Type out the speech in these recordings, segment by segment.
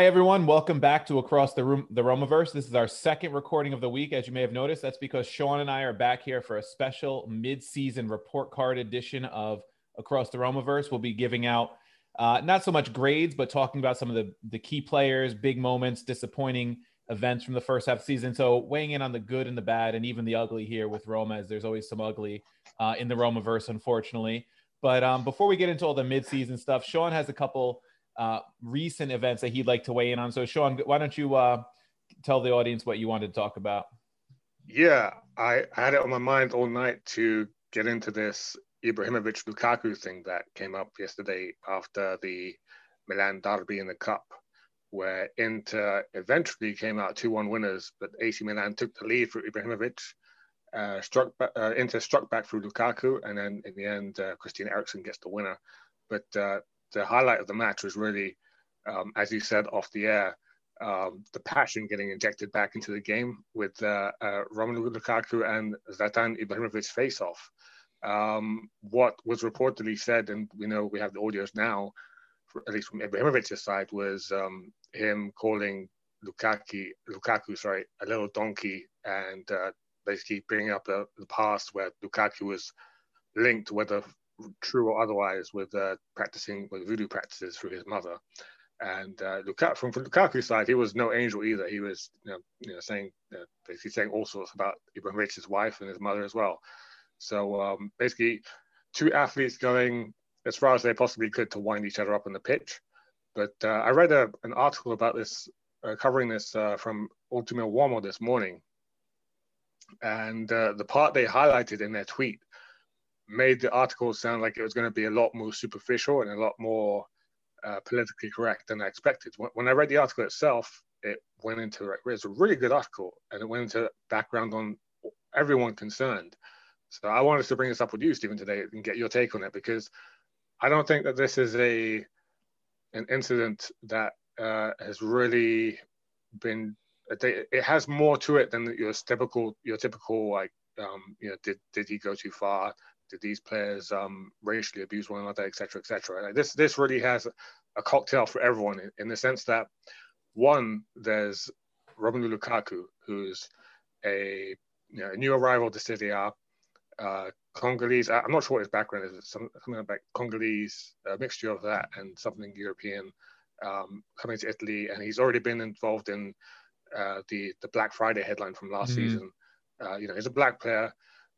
Hi everyone, welcome back to Across the Room, the Romaverse. This is our second recording of the week, as you may have noticed. That's because Sean and I are back here for a special mid-season report card edition of Across the Romaverse. We'll be giving out uh, not so much grades, but talking about some of the the key players, big moments, disappointing events from the first half of the season. So weighing in on the good and the bad, and even the ugly here with Roma, as there's always some ugly uh, in the Romaverse, unfortunately. But um, before we get into all the mid-season stuff, Sean has a couple uh, recent events that he'd like to weigh in on. So, Sean, why don't you uh, tell the audience what you wanted to talk about? Yeah, I, had it on my mind all night to get into this Ibrahimovic Lukaku thing that came up yesterday after the Milan derby in the cup, where Inter eventually came out 2 1 winners, but AC Milan took the lead for Ibrahimovic. Uh, struck ba- uh, Inter struck back through Lukaku, and then in the end, uh, Christian Eriksen gets the winner. But uh, the highlight of the match was really, um, as you said off the air, um, the passion getting injected back into the game with uh, uh, Romelu Lukaku and Zlatan Ibrahimovic face-off. Um, what was reportedly said, and we know we have the audios now, for, at least from Ibrahimovic's side, was um, him calling Lukaku, Lukaku, sorry, a little donkey, and uh, basically bringing up the, the past where Lukaku was linked, whether true or otherwise, with uh, practicing with voodoo practices through his mother. And uh, Lukaku, from, from Lukaku's side, he was no angel either. He was, you know, you know saying uh, basically saying all sorts about Ibrahimovic's wife and his mother as well. So um, basically, two athletes going as far as they possibly could to wind each other up on the pitch. But uh, I read a, an article about this, uh, covering this uh, from Ultimo Uomo this morning, and uh, the part they highlighted in their tweet made the article sound like it was going to be a lot more superficial and a lot more uh, politically correct than I expected. When, when, I read the article itself, it went into it was a really good article and it went into background on everyone concerned. So I wanted to bring this up with you, Stephen, today and get your take on it because I don't think that this is a an incident that uh, has really been. It has more to it than your typical your typical like um, you know did did he go too far? Did these players um, racially abuse one another, et cetera, et cetera. Like this, this really has a cocktail for everyone in, in the sense that one, there's Romelu Lukaku, who's a, you know, a new arrival to Serie A, uh, Congolese. I'm not sure what his background is. Some, something like Congolese, a mixture of that and something European, um, coming to Italy, and he's already been involved in uh, the the Black Friday headline from last mm-hmm. season. Uh, you know, he's a black player,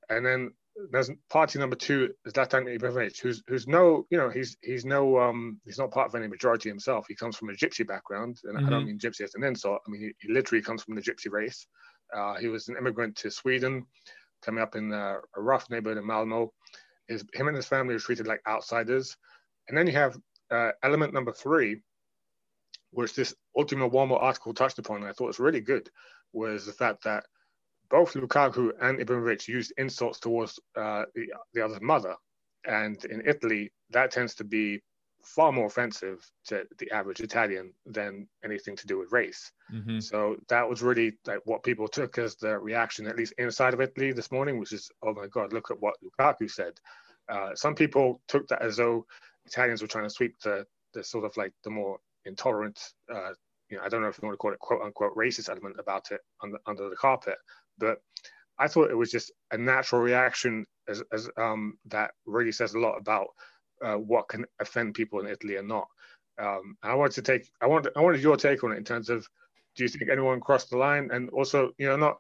and then there's party number two is Zlatan Ibrahimovic, who's who's no, you know, he's he's no, um, he's not part of any majority himself. He comes from a gypsy background, and mm-hmm. I don't mm-hmm. mean gypsy as an insult. I mean he, he literally comes from the gypsy race. Uh, he was an immigrant to Sweden, coming up in uh, a rough neighborhood in Malmo. His him and his family were treated like outsiders, and then you have uh, element number three, which this Ultimo Uomo article touched upon. And I thought was really good, was the fact that both Lukaku and Ibrahimovic used insults towards uh, the, the other's mother. And in Italy, that tends to be far more offensive to the average Italian than anything to do with race. Mm-hmm. So that was really like what people took as the reaction, at least inside of Italy this morning, which is, oh my God, look at what Lukaku said. Uh, some people took that as though Italians were trying to sweep the, the sort of like the more intolerant, uh, you know, I don't know if you want to call it quote unquote racist element about it under, under the carpet, but I thought it was just a natural reaction as, as um, that really says a lot about uh, what can offend people in Italy and not. Um, I wanted to take, I wanted, I wanted your take on it in terms of, do you think anyone crossed the line? And also, you know, not,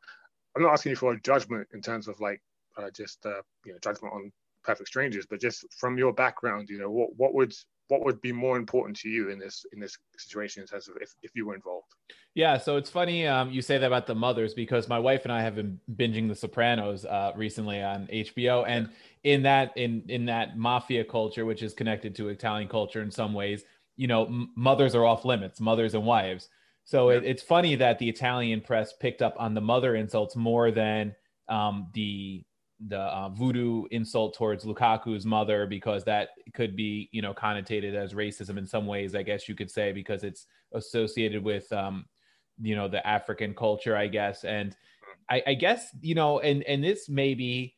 I'm not asking you for a judgment in terms of like uh, just uh, you know judgment on perfect strangers, but just from your background, you know, what what would what would be more important to you in this in this situation in terms of if, if you were involved yeah so it's funny um, you say that about the mothers because my wife and i have been binging the sopranos uh, recently on hbo and in that in in that mafia culture which is connected to italian culture in some ways you know m- mothers are off limits mothers and wives so yeah. it, it's funny that the italian press picked up on the mother insults more than um, the the uh, voodoo insult towards Lukaku's mother because that could be, you know, connotated as racism in some ways, I guess you could say, because it's associated with, um, you know, the African culture, I guess. And I, I guess, you know, and, and this maybe,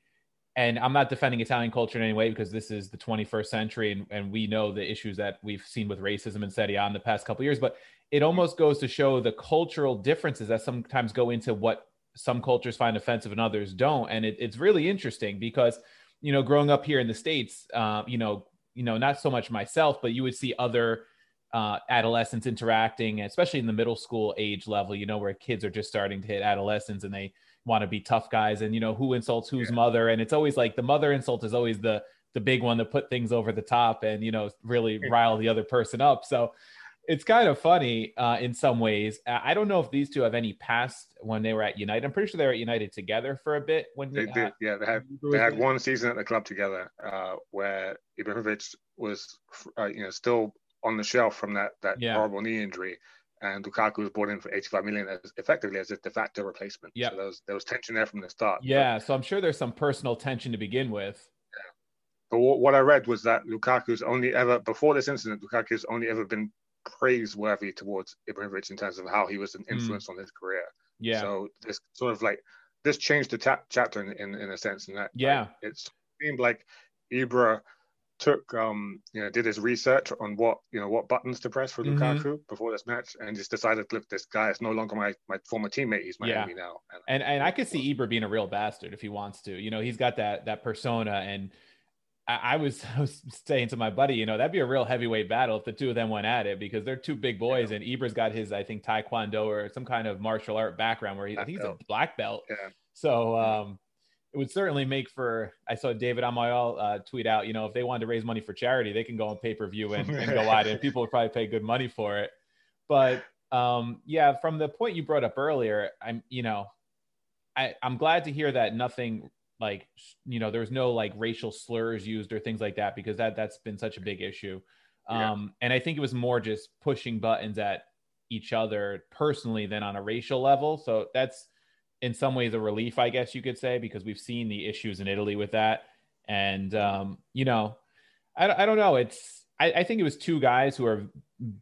and I'm not defending Italian culture in any way because this is the 21st century and, and we know the issues that we've seen with racism in Serie A in the past couple years, but it almost goes to show the cultural differences that sometimes go into what some cultures find offensive and others don't. And it, it's really interesting because, you know, growing up here in the States, uh, you know, you know, not so much myself, but you would see other uh, adolescents interacting, especially in the middle school age level, you know, where kids are just starting to hit adolescence and they want to be tough guys and, you know, who insults whose yeah. mother. And it's always like the mother insult is always the, the big one to put things over the top and, you know, really rile the other person up. So, it's kind of funny uh, in some ways. I don't know if these two have any past when they were at United. I'm pretty sure they were at United together for a bit. When they, uh, yeah, they had they had one season at the club together uh, where Ibrahimovic was, uh, you know, still on the shelf from that that yeah. horrible knee injury, and Lukaku was brought in for 85 million as effectively as a de facto replacement. Yeah, so there was there was tension there from the start. Yeah, but, so I'm sure there's some personal tension to begin with. Yeah. But what I read was that Lukaku's only ever before this incident, Lukaku's only ever been praiseworthy towards Ibrahimovic in terms of how he was an mm. influence mm. on his career. Yeah. So this sort of like this changed the ta- chapter in, in, in a sense, in that yeah, like, it seemed like Ibra took um you know did his research on what you know what buttons to press for mm-hmm. Lukaku before this match and just decided look this guy is no longer my my former teammate he's my yeah. enemy now and and, and I could see Ibra being a real bastard if he wants to you know he's got that that persona and I was, I was saying to my buddy, you know, that'd be a real heavyweight battle if the two of them went at it because they're two big boys. Yeah. And Ibra's got his, I think, Taekwondo or some kind of martial art background where he, he's a black belt. Yeah. So um, it would certainly make for. I saw David Amoyal uh, tweet out, you know, if they wanted to raise money for charity, they can go on pay per view and, and, go at it. And people would probably pay good money for it. But um, yeah, from the point you brought up earlier, I'm, you know, I, I'm glad to hear that nothing like you know there's no like racial slurs used or things like that because that that's been such a big issue. Yeah. um and i think it was more just pushing buttons at each other personally than on a racial level. So that's in some ways a relief i guess you could say because we've seen the issues in italy with that. And um you know i, I don't know. It's I, I think it was two guys who are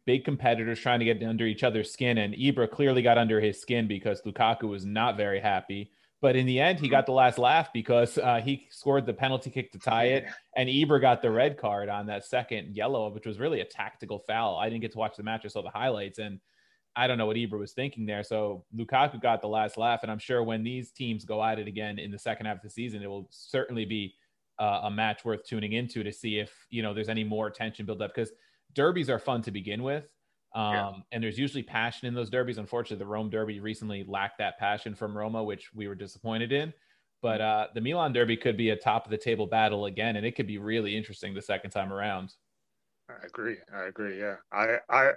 big competitors trying to get under each other's skin and ibra clearly got under his skin because lukaku was not very happy but in the end, he got the last laugh because uh, he scored the penalty kick to tie it, and Ibra got the red card on that second yellow, which was really a tactical foul. I didn't get to watch the match; I saw the highlights, and I don't know what Ibra was thinking there. So Lukaku got the last laugh, and I'm sure when these teams go at it again in the second half of the season, it will certainly be uh, a match worth tuning into to see if you know there's any more tension build up because derbies are fun to begin with. Um, yeah. And there's usually passion in those derbies. Unfortunately, the Rome Derby recently lacked that passion from Roma, which we were disappointed in. But uh, the Milan Derby could be a top of the table battle again, and it could be really interesting the second time around. I agree. I agree. Yeah, I, I,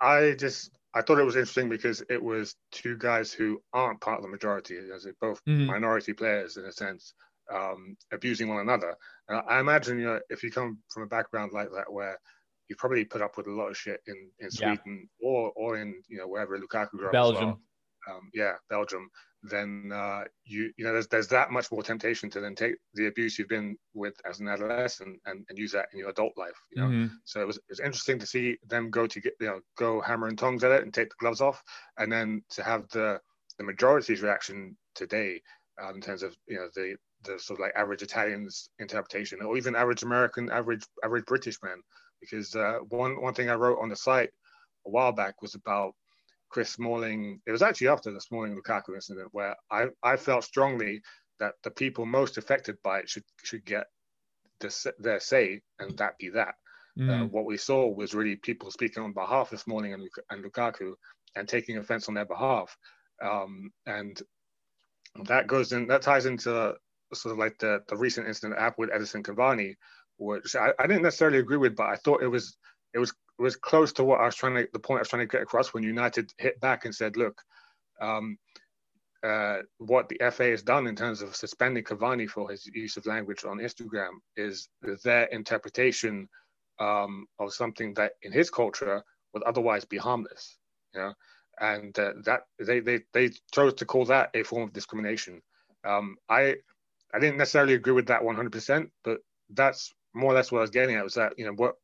I just I thought it was interesting because it was two guys who aren't part of the majority, as both mm-hmm. minority players in a sense, um, abusing one another. And I imagine, you know, if you come from a background like that where you probably put up with a lot of shit in, in Sweden yeah. or or in you know wherever Lukaku grew up. Belgium. Well. Um, yeah, Belgium. Then uh, you you know there's there's that much more temptation to then take the abuse you've been with as an adolescent and, and use that in your adult life. You know, mm-hmm. so it was it was interesting to see them go to get you know go hammer and tongs at it and take the gloves off, and then to have the the majority's reaction today um, in terms of you know the the sort of like average Italian's interpretation, or even average American, average average British man because uh, one one thing I wrote on the site a while back was about Chris Smalling. It was actually after the Smalling Lukaku incident where I, I felt strongly that the people most affected by it should should get the, their say, and that be that. Mm. Uh, what we saw was really people speaking on behalf of Smalling and, and Lukaku and taking offense on their behalf. Um, and that goes in, that ties into sort of like the, the recent incident that with Edinson Cavani, which I, I didn't necessarily agree with, but I thought it was it was it was close to what I was trying to the point I was trying to get across when United hit back and said, look, um, uh, what the FA has done in terms of suspending Cavani for his use of language on Instagram is their interpretation um, of something that in his culture would otherwise be harmless. You know, and uh, that they, they they chose to call that a form of discrimination. Um, I I didn't necessarily agree with that 100%, but that's more or less what I was getting at was that you know what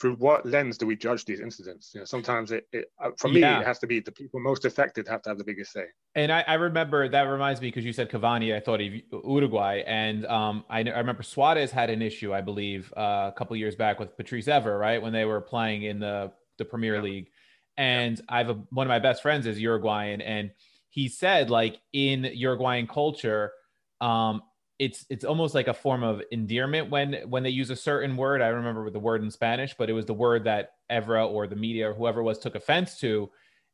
through what lens do we judge these incidents? You know, sometimes it, it uh, for me, yeah. it has to be the people most affected have to have the biggest say. And I, I remember that reminds me because you said Cavani, I thought of Uruguay, and um, I, I, remember Suarez had an issue, I believe, uh, a couple years back with Patrice Evra, right when they were playing in the the Premier yeah. League, and yeah. I have a, one of my best friends is Uruguayan, and he said like in Uruguayan culture, um, it's it's almost like a form of endearment when when they use a certain word. I remember the word in Spanish, but it was the word that Evra or the media or whoever was took offense to.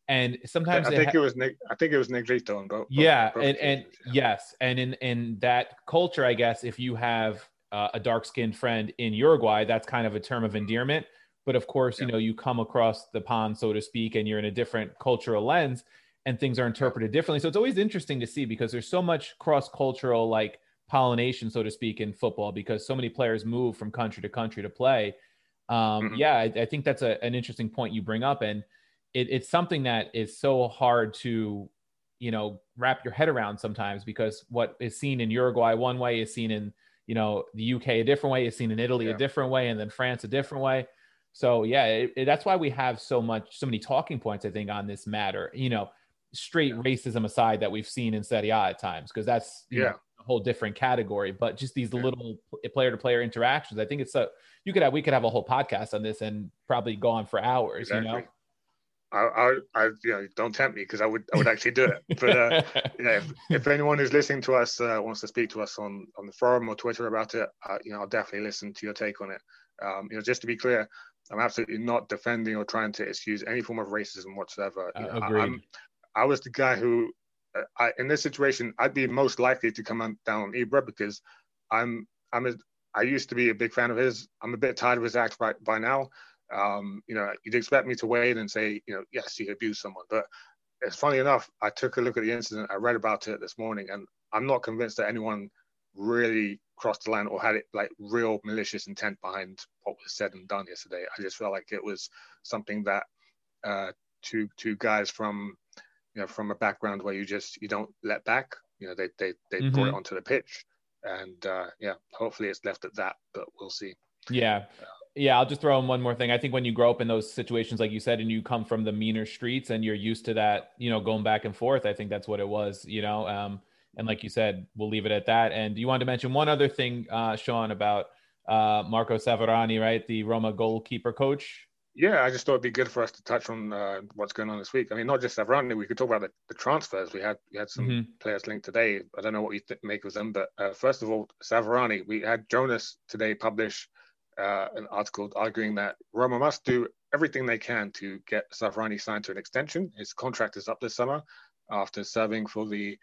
And sometimes I think it, ha- it was I think it was negrito. Both, yeah, both and and yeah. yes, and in in that culture, I guess if you have uh, a dark skinned friend in Uruguay, that's kind of a term of endearment. But of course, yeah. you know, you come across the pond, so to speak, and you're in a different cultural lens, and things are interpreted differently. So it's always interesting to see because there's so much cross cultural like pollination, so to speak, in football because so many players move from country to country to play. Um, mm-hmm. Yeah, I, I, think that's a, an interesting point you bring up, and it, it's something that is so hard to, you know, wrap your head around sometimes because what is seen in Uruguay one way is seen in, you know, the UK a different way, is seen in Italy yeah. a different way, and then France a different way. So yeah, it, it, that's why we have so much, so many talking points. I think on this matter, you know, straight yeah. racism aside that we've seen in Serie A at times, because that's yeah. Know, a whole different category, but just these little player to player interactions. I think it's a you could have we could have a whole podcast on this and probably go on for hours. Exactly. You know. I, I, I, you know, don't tempt me because I would, I would actually do it. But uh, you know, if, if anyone who's listening to us uh, wants to speak to us on on the forum or Twitter about it, uh, you know, I'll definitely listen to your take on it. Um, you know, just to be clear, I'm absolutely not defending or trying to excuse any form of racism whatsoever. You know, agreed. I'm, I was the guy who I, in this situation, I'd be most likely to come on, down on Ibra because I'm I'm a, I used to be a big fan of his. I'm a bit tired of his act by, by now. Um, you know, you'd expect me to wait and say, you know, yes, he abused someone. But it's funny enough, I took a look at the incident. I read about it this morning, and I'm not convinced that anyone really crossed the line or had it like real malicious intent behind what was said and done yesterday. I just felt like it was something that uh, two two guys from you know, from a background where you just you don't let back. You know, they they they mm-hmm. brought it onto the pitch, and uh, yeah, hopefully it's left at that, but we'll see. Yeah. Yeah, I'll just throw in one more thing. I think when you grow up in those situations, like you said, and you come from the meaner streets and you're used to that, you know, going back and forth, I think that's what it was, you know. Um, and like you said, we'll leave it at that. And you wanted to mention one other thing, uh, Sean, about uh, Marco Savorani, right? The Roma goalkeeper coach. Yeah, I just thought it'd be good for us to touch on uh, what's going on this week. I mean, not just Savorani, we could talk about the, the transfers. We had we had some mm-hmm. players linked today. I don't know what you th- make of them, but uh, first of all, Savorani, we had Jonas today publish uh, an article arguing that Roma must do everything they can to get Savorani signed to an extension. His contract is up this summer after serving for the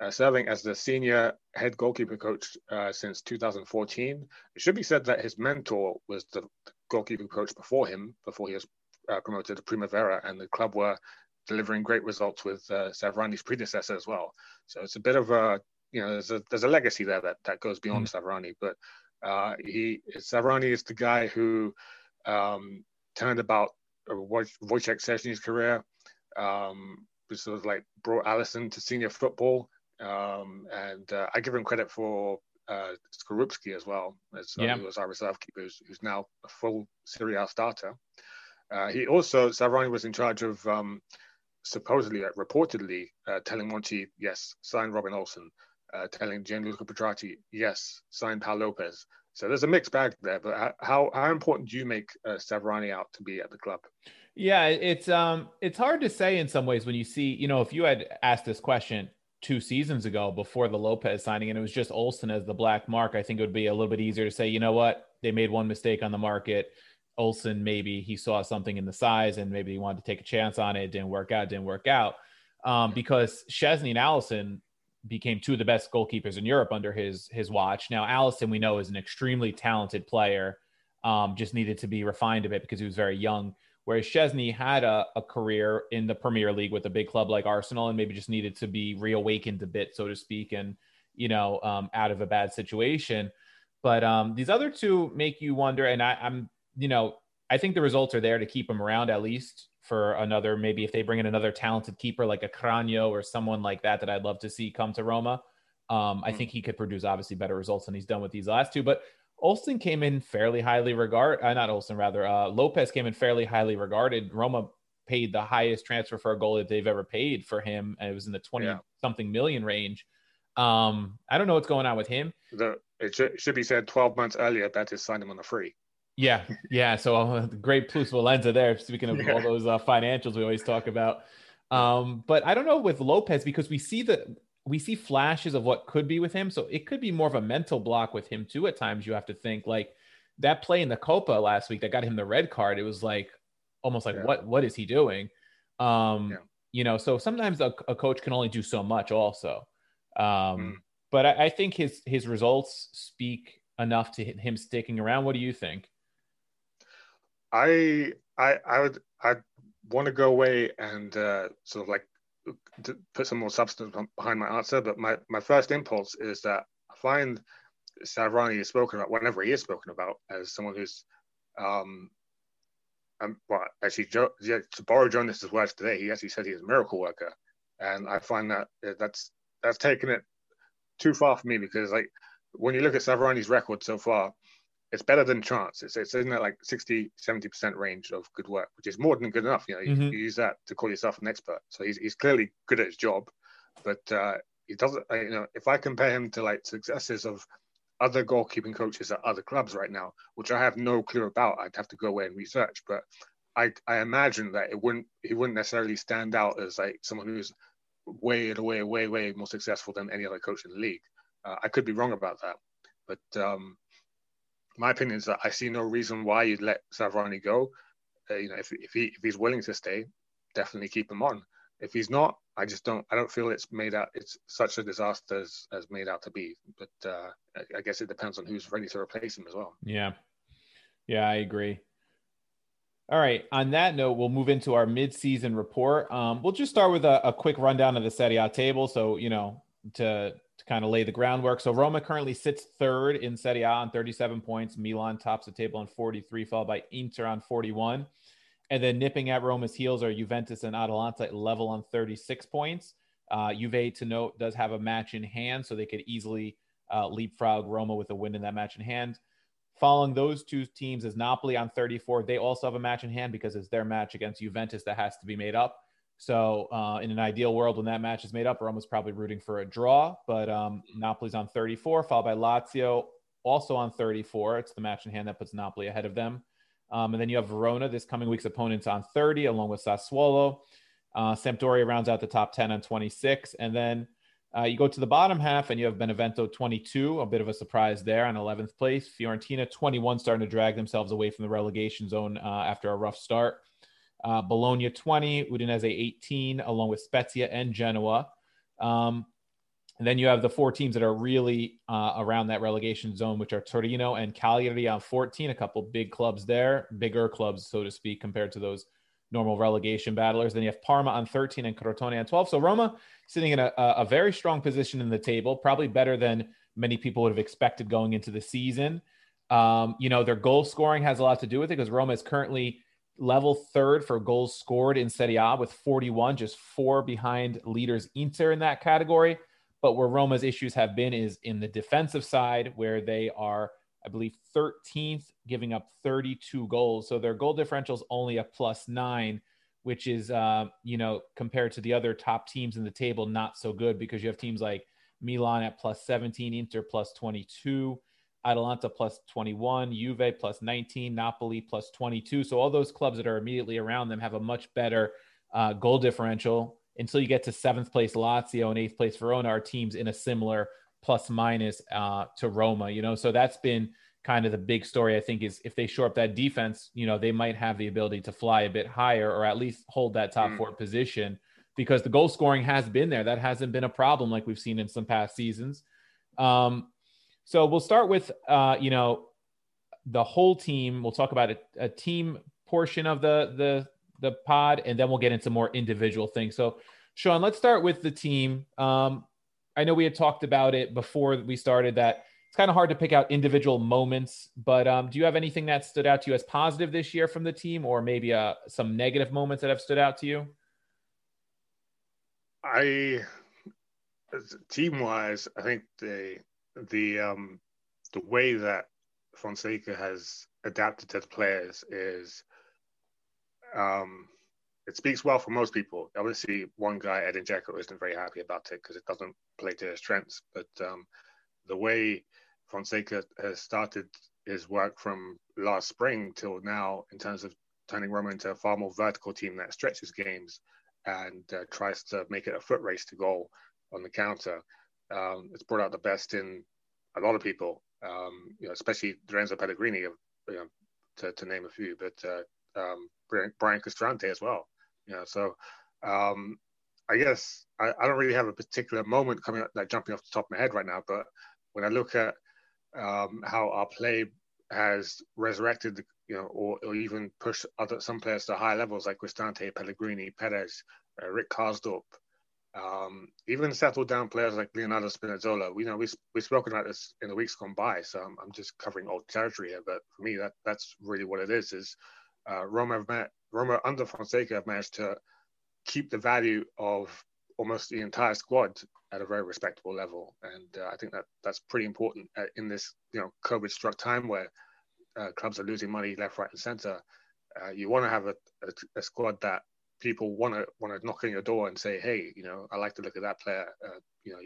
uh, serving as the senior head goalkeeper coach uh, since 2014. It should be said that his mentor was the goalkeeper coach before him, before he was uh, promoted to Primavera, and the club were delivering great results with uh, Savorani's predecessor as well. So it's a bit of a, you know, there's a there's a legacy there that, that goes beyond mm. Savorani. But uh, he Savorani is the guy who um, turned about uh, Wojciech Szczesny's career. Um, sort of like brought Alisson to senior football. Um, and uh, I give him credit for uh, Skorupski as well, as uh, yeah. who was our reserve keeper, who's, who's now a full Serie A starter. Uh, he also, Savorani was in charge of um, supposedly, uh, reportedly, uh, telling Monchi, yes, sign Robin Olsen, uh, telling Gianluca Petrachi, yes, sign Pau Lopez. So there's a mixed bag there, but how, how important do you make uh, Savorani out to be at the club? Yeah, it's um it's hard to say in some ways when you see, you know, if you had asked this question two seasons ago before the Lopez signing and it was just Olsen as the black mark, I think it would be a little bit easier to say, you know what, they made one mistake on the market. Olsen maybe he saw something in the size and maybe he wanted to take a chance on it. it didn't work out, didn't work out. Um, because Szczesny and Alisson became two of the best goalkeepers in Europe under his his watch. Now Alisson, we know is an extremely talented player, um, just needed to be refined a bit because he was very young. Whereas Szczesny had a, a career in the Premier League with a big club like Arsenal and maybe just needed to be reawakened a bit, so to speak, and you know um, out of a bad situation. But um, these other two make you wonder, and I, I'm you know I think the results are there to keep him around at least for another maybe if they bring in another talented keeper like a Cragno or someone like that that I'd love to see come to Roma. Um, I hmm. think he could produce obviously better results than he's done with these last two. But Olsen came in fairly highly regarded. Uh, not Olsen, rather. Uh, Lopez came in fairly highly regarded. Roma paid the highest transfer for a goal that they've ever paid for him. And it was in the 20 yeah. something million range. Um, I don't know what's going on with him. The, it, should, it should be said 12 months earlier, that Betis signed him on a free. Yeah, yeah. So uh, great plus valenza there. Speaking of yeah. all those uh, financials we always talk about, um, but I don't know with Lopez because we see the we see flashes of what could be with him. So it could be more of a mental block with him too. At times you have to think like that play in the Coppa last week that got him the red card. It was like almost like yeah. what what is he doing? Um, yeah. You know, so sometimes a, a, coach can only do so much also. Um, mm. But I, I think his his results speak enough to him sticking around. What do you think? I I I would I want to go away and uh, sort of like put some more substance behind my answer. But my my first impulse is that I find Savorani is spoken about whenever he is spoken about as someone who's um um, well, actually, Joe, yeah, to borrow Jonas' words today, he actually said he's a miracle worker, and I find that that's that's taken it too far for me because like when you look at Savorani's record so far, it's better than chance. It's, it's in that like 60, 70% range of good work, which is more than good enough. You know, mm-hmm. you, use that to call yourself an expert. So he's, he's clearly good at his job, but uh, he doesn't, uh, you know, if I compare him to like successes of other goalkeeping coaches at other clubs right now, which I have no clue about, I'd have to go away and research, but I, I imagine that it wouldn't, he wouldn't necessarily stand out as like someone who's way, way, way, way more successful than any other coach in the league. Uh, I could be wrong about that, but um, my opinion is that I see no reason why you'd let Savorani go. Uh, you know, if, if he if he's willing to stay, definitely keep him on. If he's not, I just don't. I don't feel it's made out. It's such a disaster as, as made out to be. But uh, I guess it depends on who's ready to replace him as well. Yeah, yeah, I agree. All right. On that note, we'll move into our mid-season report. Um, we'll just start with a, a quick rundown of the Serie A table. So you know, to to kind of lay the groundwork. So Roma currently sits third in Serie A on 37 points. Milan tops the table on 43, followed by Inter on 41. And then nipping at Roma's heels are Juventus and Atalanta level on 36 points. Uh, Juve, to note, does have a match in hand, so they could easily uh, leapfrog Roma with a win in that match in hand. Following those two teams is Napoli on 34. They also have a match in hand because it's their match against Juventus that has to be made up. So, uh, in an ideal world, when that match is made up, we're almost probably rooting for a draw. But um, Napoli's on 34, followed by Lazio, also on 34. It's the match in hand that puts Napoli ahead of them. Um, and then you have Verona, this coming week's opponents, on 30, along with Sassuolo. Uh, Sampdoria rounds out the top 10 on 26. And then uh, you go to the bottom half, and you have Benevento 22, a bit of a surprise there on 11th place. Fiorentina 21, starting to drag themselves away from the relegation zone uh, after a rough start uh, Bologna 20, Udinese 18, along with Spezia and Genoa. Um, and then you have the four teams that are really uh, around that relegation zone, which are Torino and Cagliari on 14, a couple big clubs there, bigger clubs, so to speak, compared to those normal relegation battlers. Then you have Parma on 13 and Crotone on 12. So Roma sitting in a, a very strong position in the table, probably better than many people would have expected going into the season. Um, you know, their goal scoring has a lot to do with it because Roma is currently level third for goals scored in Serie A with 41, just four behind leaders Inter in that category. But where Roma's issues have been is in the defensive side, where they are, I believe, 13th, giving up 32 goals. So their goal differential is only a plus nine, which is, uh, you know, compared to the other top teams in the table, not so good because you have teams like Milan at plus 17, Inter plus 22. Atalanta plus 21, Juve plus 19, Napoli plus 22. So all those clubs that are immediately around them have a much better uh, goal differential. Until you get to seventh place Lazio and eighth place Verona are teams in a similar plus minus uh, to Roma. You know, so that's been kind of the big story. I think is if they shore up that defense, you know, they might have the ability to fly a bit higher or at least hold that top mm. four position because the goal scoring has been there. That hasn't been a problem like we've seen in some past seasons. Um, so we'll start with, uh, you know, the whole team. We'll talk about a, a team portion of the the the pod, and then we'll get into more individual things. So, Sean, let's start with the team. Um, I know we had talked about it before we started that it's kind of hard to pick out individual moments, but um, do you have anything that stood out to you as positive this year from the team, or maybe uh, some negative moments that have stood out to you? I, team wise, I think the the um, the way that Fonseca has adapted to the players is um, it speaks well for most people. Obviously, one guy, Edin Dzeko, isn't very happy about it because it doesn't play to his strengths. But um, the way Fonseca has started his work from last spring till now, in terms of turning Roma into a far more vertical team that stretches games and uh, tries to make it a foot race to goal on the counter, um, it's brought out the best in a lot of people, um, you know, especially Lorenzo Pellegrini, you know, to, to name a few, but uh, um, Bryan Cristante as well. You know, so um, I guess I, I, don't really have a particular moment coming up, like jumping off the top of my head right now, but when I look at um, how our play has resurrected, you know, or, or even pushed other some players to higher levels like Cristante, Pellegrini, Perez, uh, Rick Karsdorp, um, even settled down players like Leonardo Spinazzola, we know we we've spoken about this in the weeks gone by, so I'm, I'm just covering old territory here. But for me, that that's really what it is. Is uh, Roma have met, Roma under Fonseca have managed to keep the value of almost the entire squad at a very respectable level, and uh, I think that that's pretty important uh, in this you know COVID struck time where uh, clubs are losing money left, right, and centre. Uh, you want to have a, a, a squad that people want to want to knock on your door and say, hey, you know, I like to look at that player. Uh, you know,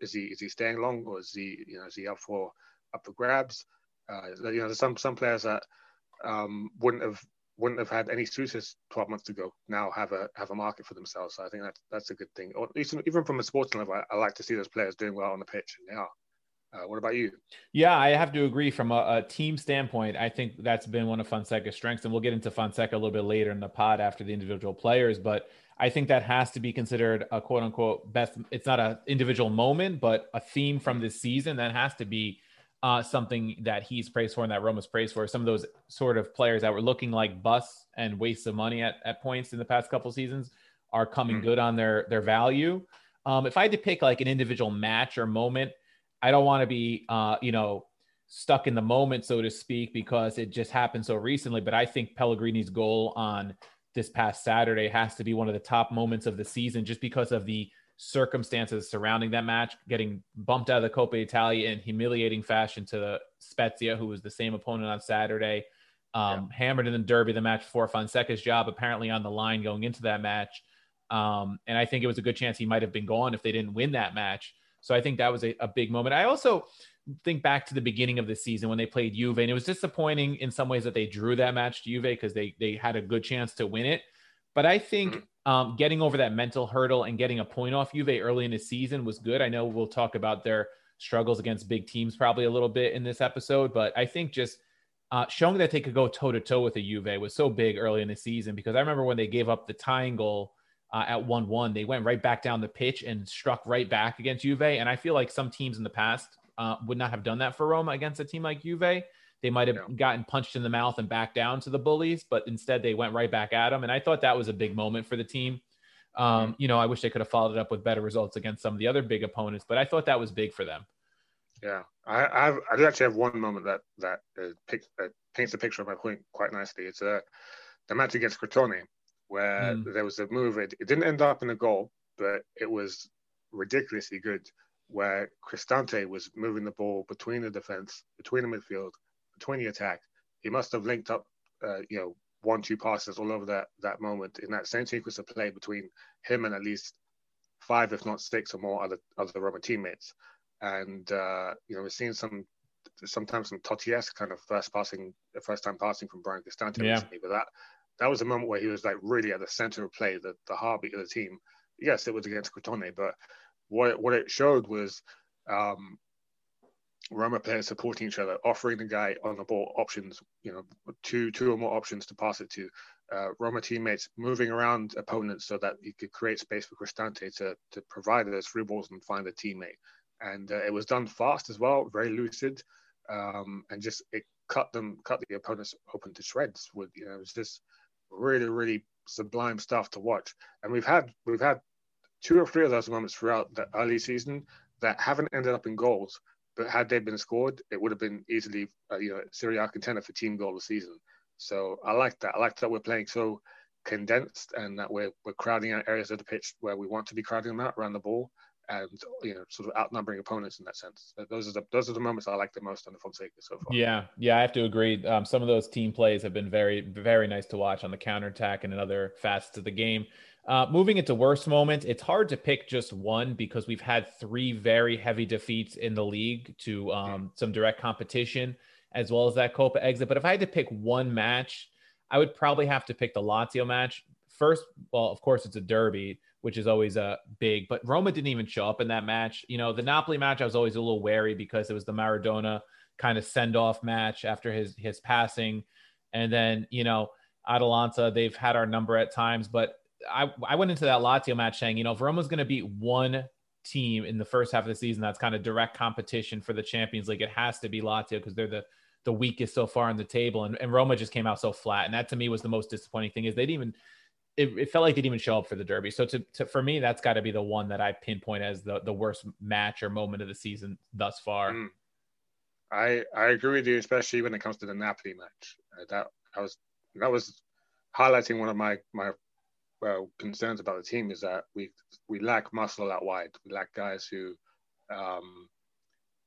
is he is he staying long or is he you know is he up for up for grabs? Uh, you know, there's some some players that um, wouldn't have wouldn't have had any suitors 12 months ago now have a have a market for themselves. So I think that's that's a good thing. Or even even from a sporting level, I, I like to see those players doing well on the pitch, and they are. Uh, what about you? Yeah, I have to agree from a, a, team standpoint. I think that's been one of Fonseca's strengths, and we'll get into Fonseca a little bit later in the pod after the individual players. But I think that has to be considered a quote unquote best. It's not an individual moment, but a theme from this season that has to be uh, something that he's praised for and that Roma's praised for. Some of those sort of players that were looking like busts and wastes of money at, at points in the past couple seasons are coming mm-hmm. good on their their value. Um, if I had to pick like an individual match or moment I don't want to be, uh, you know, stuck in the moment, so to speak, because it just happened so recently. But I think Pellegrini's goal on this past Saturday has to be one of the top moments of the season, just because of the circumstances surrounding that match, getting bumped out of the Coppa Italia in humiliating fashion to the Spezia, who was the same opponent on Saturday. Um, yeah. Hammered in the derby the match before Fonseca's job apparently on the line going into that match. Um, and I think it was a good chance he might have been gone if they didn't win that match. So I think that was a, a big moment. I also think back to the beginning of the season when they played Juve, and it was disappointing in some ways that they drew that match to Juve because they they had a good chance to win it. But I think mm-hmm. um, getting over that mental hurdle and getting a point off Juve early in the season was good. I know we'll talk about their struggles against big teams probably a little bit in this episode, but I think just uh, showing that they could go toe to toe with a Juve was so big early in the season because I remember when they gave up the tying goal uh, at 1 1. They went right back down the pitch and struck right back against Juve. And I feel like some teams in the past uh, would not have done that for Roma against a team like Juve. They might have yeah. gotten punched in the mouth and back down to the bullies, but instead they went right back at them. And I thought that was a big moment for the team. Um, mm-hmm. you know, I wish they could have followed it up with better results against some of the other big opponents, but I thought that was big for them. Yeah, I I've, I do actually have one moment that that uh, pick, paints a picture of my point quite nicely. It's uh, the match against Crotone where mm. there was a move. It, it, didn't end up in a goal, but it was ridiculously good. Where Cristante was moving the ball between the defense, between the midfield, between the attack. He must have linked up, uh, you know, one two passes all over that that moment in that same sequence of play between him and at least five, if not six, or more other other Roman teammates. And uh, you know, we've seen some sometimes some Totti-esque kind of first passing, first time passing from Bryan Cristante Yeah. recently. But that that was a moment where he was like really at the center of play, the, the heartbeat of the team. Yes, it was against Crotone, but what it, what it showed was um, Roma players supporting each other, offering the guy on the ball options, you know, two two or more options to pass it to. Uh, Roma teammates moving around opponents so that he could create space for Cristante to to provide those through balls and find a teammate. And uh, it was done fast as well, very lucid, um, and just it cut them, cut the opponents open to shreds. With you know, it was just really, really sublime stuff to watch. And we've had we've had two or three of those moments throughout the early season that haven't ended up in goals, but had they been scored, it would have been easily, uh, you know, Serie A contender for team goal of the season. So I like that. I like that we're playing so condensed and that we're we're crowding out areas of the pitch where we want to be crowding them out around the ball and you know sort of outnumbering opponents in that sense. Those are the those are the moments I like the most on under Fonseca so far. Yeah, yeah, I have to agree. Um, some of those team plays have been very, very nice to watch on the counterattack and in other facets of the game. Uh, moving into worst moments, it's hard to pick just one because we've had three very heavy defeats in the league to um, some direct competition, as well as that Coppa exit. But if I had to pick one match, I would probably have to pick the Lazio match. First, well, of course, it's a derby, which is always a uh, big, but Roma didn't even show up in that match. You know, the Napoli match, I was always a little wary because it was the Maradona kind of send off match after his his passing, and then you know Atalanta, they've had our number at times, but I I went into that Lazio match saying, you know, if Roma's going to beat one team in the first half of the season, that's kind of direct competition for the Champions League. It has to be Lazio because they're the the weakest so far on the table, and, and Roma just came out so flat, and that to me was the most disappointing thing is they didn't even. It, it felt like they didn't even show up for the derby. So to, to for me, that's got to be the one that I pinpoint as the, the worst match or moment of the season thus far. Mm. I I agree with you, especially when it comes to the Napoli match. Uh, that I was that was highlighting one of my my well, concerns about the team is that we we lack muscle out wide. We lack guys who um,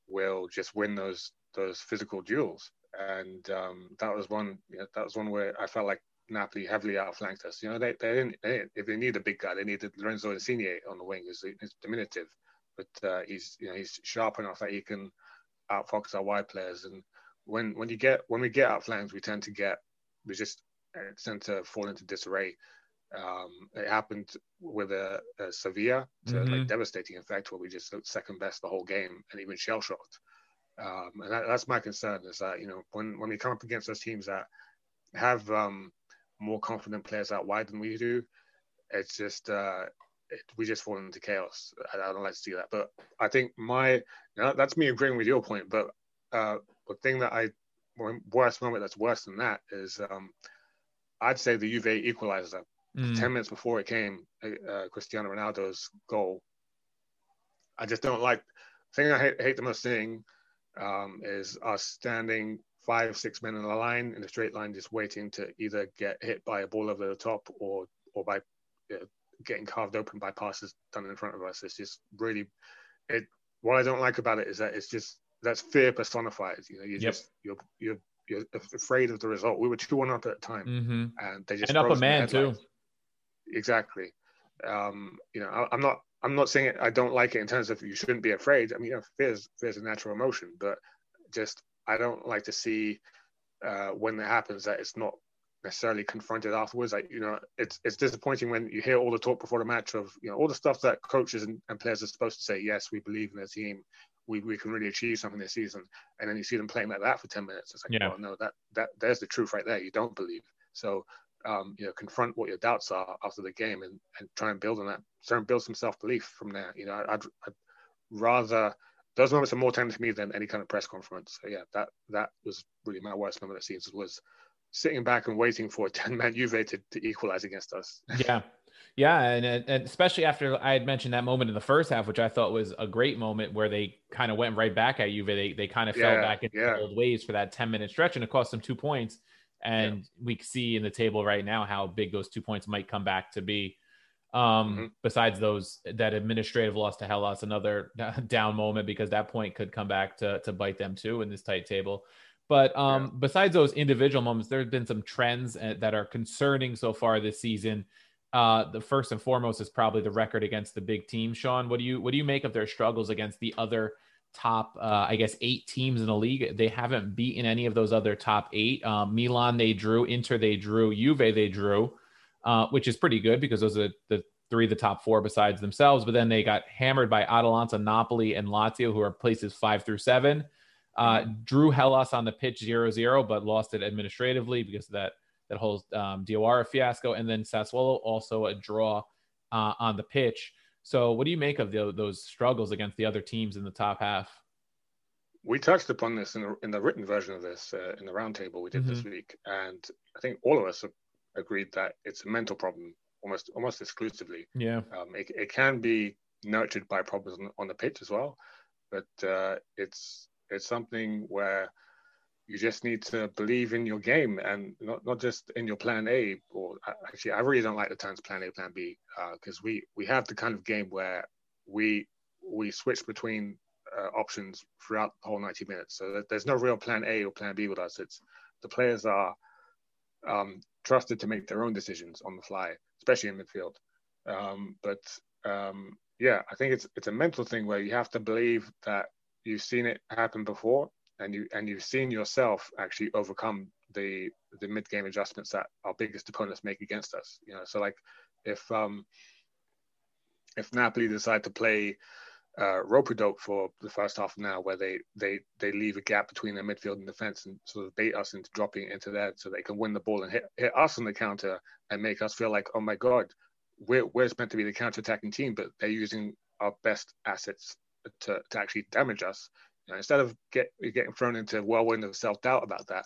will just win those those physical duels, and um, that was one. You know, that was one where I felt like Napoli heavily outflanked us. You know, they, they, didn't, they didn't, if they need a big guy, they needed Lorenzo Insigne on the wing. He's, he's diminutive, but uh, he's you know he's sharp enough that he can outfox our wide players. And when when you get when we get outflanked, we tend to get we just tend to fall into disarray. Um, it happened with a, a Sevilla to mm-hmm. like devastating effect where we just looked second best the whole game and even shell shocked. Um, and that, that's my concern is that you know when when we come up against those teams that have um, more confident players out wide than we do, it's just uh, it, we just fall into chaos. I, I, don't like to see that, but I think my you know, that's me agreeing with your point. But uh, the thing that I worst moment that's worse than that is um, I'd say the Juve equalizer. Mm. 10 minutes before it came, uh, Cristiano Ronaldo's goal. I just don't like, the thing I hate, hate the most seeing um, is us standing five, six men in a line, in a straight line, just waiting to either get hit by a ball over the top or, or by uh, getting carved open by passes done in front of us. It's just really, it. what I don't like about it is that it's just, that's fear personified. You know, you yep. just, you're, you're, you're afraid of the result. We were two one up at the time, mm-hmm. and they just and up a man too exactly. Um, you know, I, am not I'm not saying it, I don't like it in terms of you shouldn't be afraid. I mean, you know, fear's fear's a natural emotion, but just I don't like to see uh, when that happens that it's not necessarily confronted afterwards. Like you know, it's it's disappointing when you hear all the talk before the match of you know all the stuff that coaches and, and players are supposed to say. Yes, we believe in the team. We, we can really achieve something this season, and then you see them playing like that for ten minutes. It's like, yeah. well, no, that that there's the truth right there. You don't believe. So um, you know, confront what your doubts are after the game and, and try and build on that, try and build some self belief from there. You know, I'd, I'd, rather those moments are more telling to me than any kind of press conference. So yeah, that that was really my worst moment of season was sitting back and waiting for a 10 man Juve to, to equalize against us. yeah. Yeah. And, and especially after I had mentioned that moment in the first half, which I thought was a great moment where they kind of went right back at Juve. They, they kind of yeah, fell back into yeah. old ways for that 10 minute stretch and it cost them two points. And yeah. we see in the table right now how big those two points might come back to be. Um, mm-hmm. Besides those, that administrative loss to Hellas, another down moment because that point could come back to, to bite them too in this tight table. But um, yeah. besides those individual moments, there have been some trends uh, that are concerning so far this season. Uh, the first and foremost is probably the record against the big team. Sean, what do you what do you make of their struggles against the other top, uh, I guess, eight teams in the league. They haven't beaten any of those other top eight. Um, Milan they drew, Inter they drew, Juve they drew, uh, which is pretty good because those are the three of the top four besides themselves. But then they got hammered by Atalanta, Napoli, and Lazio, who are places five through seven. Uh, drew Hellas on the pitch 0-0, but lost it administratively because of that that whole um, Diawara fiasco, and then Sassuolo also a draw uh, on the pitch. So, what do you make of the, those struggles against the other teams in the top half? We touched upon this in the, in the written version of this uh, in the roundtable we did mm-hmm. this week, and I think all of us have agreed that it's a mental problem almost almost exclusively. Yeah, um, it, it can be nurtured by problems on, on the pitch as well, but uh, it's it's something where you just need to believe in your game and not, not just in your plan A. Or actually, I really don't like the terms plan A, plan B, because uh, we we have the kind of game where we we switch between uh, options throughout the whole 90 minutes. So there's no real plan A or plan B with us. It's the players are um, trusted to make their own decisions on the fly, especially in midfield. Um, but um, yeah, I think it's it's a mental thing where you have to believe that you've seen it happen before and you and you've seen yourself actually overcome the the mid game adjustments that our biggest opponents make against us. You know, so like if um if Napoli decide to play uh, rope dope for the first half now, where they they they leave a gap between their midfield and defense and sort of bait us into dropping into there, so they can win the ball and hit hit us on the counter and make us feel like, oh my god, we're we're meant to be the counter attacking team, but they're using our best assets to to actually damage us. You know, instead of get getting thrown into a whirlwind of self doubt about that,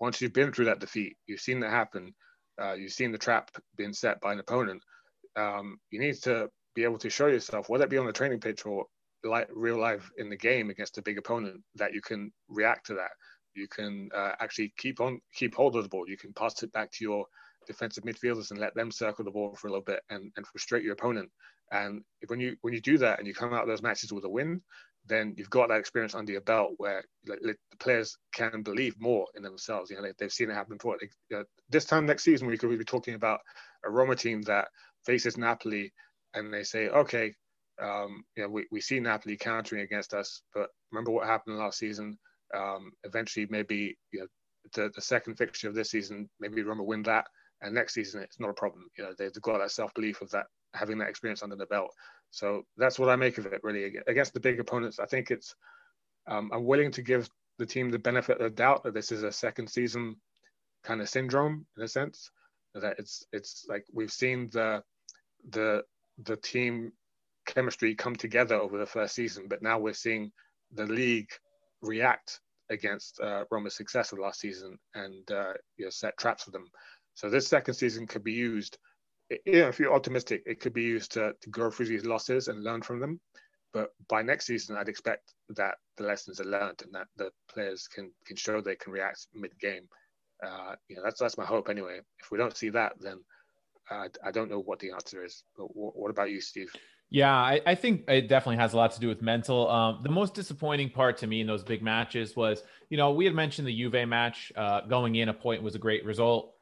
once you've been through that defeat, you've seen that happen, uh, you've seen the trap being set by an opponent. Um, you need to be able to show yourself, whether it be on the training pitch or like real life in the game against a big opponent, that you can react to that. You can uh, actually keep on keep hold of the ball. You can pass it back to your defensive midfielders and let them circle the ball for a little bit and, and frustrate your opponent. And when you when you do that and you come out of those matches with a win, then you've got that experience under your belt where like, the players can believe more in themselves. You know, they, have seen it happen before. They, you know, this time next season, we could be talking about a Roma team that faces Napoli, and they say, okay, um, you know, we, we see Napoli countering against us, but remember what happened last season. Um, eventually, maybe you know, the, the second fixture of this season, maybe Roma win that, and next season it's not a problem. You know, they've got that self belief of that having that experience under the belt. So that's what I make of it. Really, against the big opponents, I think it's. Um, I'm willing to give the team the benefit of the doubt that this is a second season kind of syndrome in a sense. That it's it's like we've seen the the the team chemistry come together over the first season, but now we're seeing the league react against uh, Roma's success of last season and uh, you know, set traps for them. So this second season could be used you know, if you're optimistic, it could be used to, to go through these losses and learn from them. But by next season, I'd expect that the lessons are learned and that the players can can show they can react mid game. Uh, you know, that's that's my hope anyway. If we don't see that, then uh, I don't know what the answer is. But w- what about you, Steve? Yeah, I, I, think it definitely has a lot to do with mental. Um, the most disappointing part to me in those big matches was, you know, we had mentioned the Juve match uh, going in. A point was a great result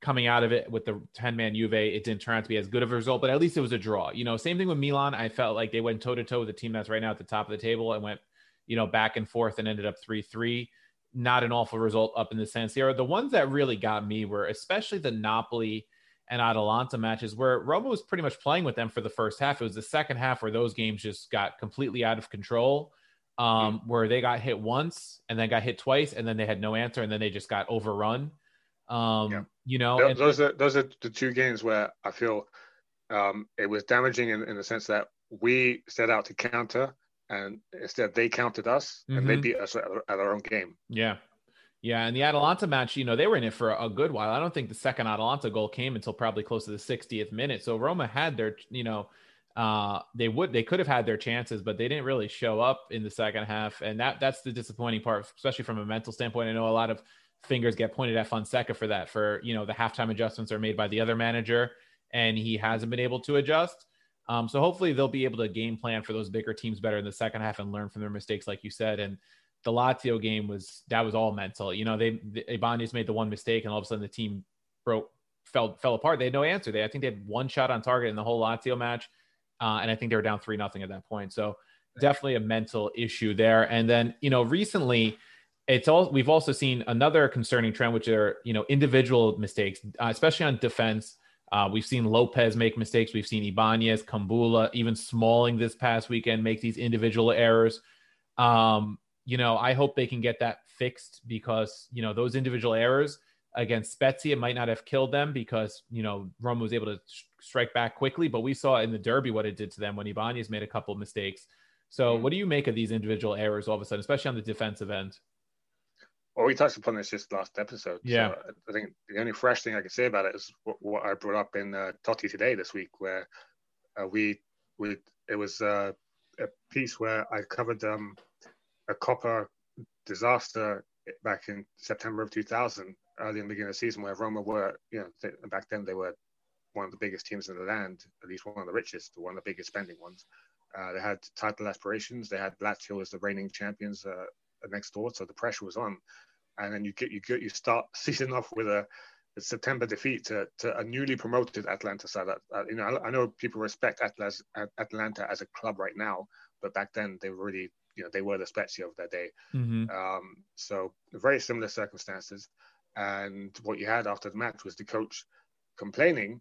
coming out of it with the 10 man Juve, it didn't turn out to be as good of a result, but at least it was a draw. You know, same thing with Milan. I felt like they went toe to toe with the team that's right now at the top of the table and went, you know, back and forth and ended up 3 3. Not an awful result up in the San Siro. The ones that really got me were especially the Napoli and Atalanta matches where Roma was pretty much playing with them for the first half. It was the second half where those games just got completely out of control. Um, where they got hit once and then got hit twice and then they had no answer and then they just got overrun. Um, yeah. You know, those are those are the two games where I feel um, it was damaging in, in the sense that we set out to counter, and instead they countered us, mm-hmm. and they mm-hmm. beat us at, at our own game. Yeah. Yeah, and the Atalanta match, you know, they were in it for a good while. I don't think the second Atalanta goal came until probably close to the 60th minute. So Roma had their, you know, uh, they would they could have had their chances, but they didn't really show up in the second half, and that that's the disappointing part, especially from a mental standpoint. I know a lot of fingers get pointed at Fonseca for that. For you know, the halftime adjustments are made by the other manager, and he hasn't been able to adjust. Um, so hopefully they'll be able to game plan for those bigger teams better in the second half and learn from their mistakes, like you said. And the Lazio game was that was all mental. You know, they the, Ibanez made the one mistake, and all of a sudden the team broke fell fell apart. They had no answer. They I think they had one shot on target in the whole Lazio match, uh, and I think they were down three nothing at that point. So definitely a mental issue there. And then, you know, recently it's all we've also seen another concerning trend, which are, you know, individual mistakes, uh, especially on defense. Uh, we've seen Lopez make mistakes. We've seen Ibanez, Kumbulla, even Smalling this past weekend make these individual errors. Um, you know, I hope they can get that fixed because, you know, those individual errors against Spezia might not have killed them because, you know, Roma was able to strike back quickly. But we saw in the Derby what it did to them when Ibanez made a couple of mistakes. So, mm-hmm. what do you make of these individual errors all of a sudden, especially on the defensive end? Well, we touched upon this just last episode. Yeah. So I think the only fresh thing I can say about it is what, what I brought up in uh, Totti today this week, where uh, we we it was uh, a piece where I covered um, a Coppa disaster back in September of 2000, early in the beginning of the season, where Roma were, you know, th- back then they were one of the biggest teams in the land, at least one of the richest, one of the biggest spending ones. Uh, they had title aspirations. They had Lazio as the reigning champions uh, next door, so the pressure was on. And then you get you get you start season off with a, a September defeat to, to, a newly promoted Atalanta side. Uh, you know, I, I, know people respect Atlas, Atalanta as a club right now, but back then they were really, you know, they were the Spezia of their day. Mm-hmm. Um, so very similar circumstances. And what you had after the match was the coach complaining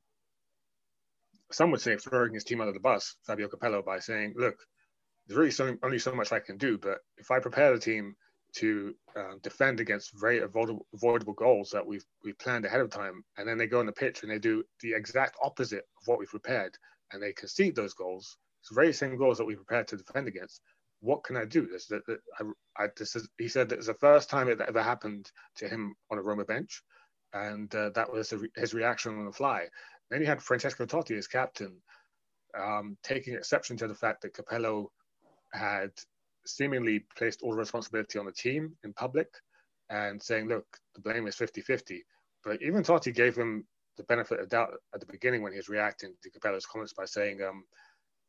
some would say throwing his team under the bus, Fabio Capello, by saying, look, there's really so, only so much I can do, but if I prepare the team to uh, defend against very avoidable, avoidable goals that we've we planned ahead of time, and then they go on the pitch and they do the exact opposite of what we've prepared, and they concede those goals, it's the very same goals that we prepared to defend against. What can I do? This, that, I, I, this is, he said that it's the first time it ever happened to him on a Roma bench, and uh, that was his reaction on the fly. Then you had Francesco Totti as captain, um, taking exception to the fact that Capello had seemingly placed all responsibility on the team in public and saying, look, the blame is 50 50. But even Totti gave him the benefit of doubt at the beginning when he was reacting to Capello's comments by saying, um,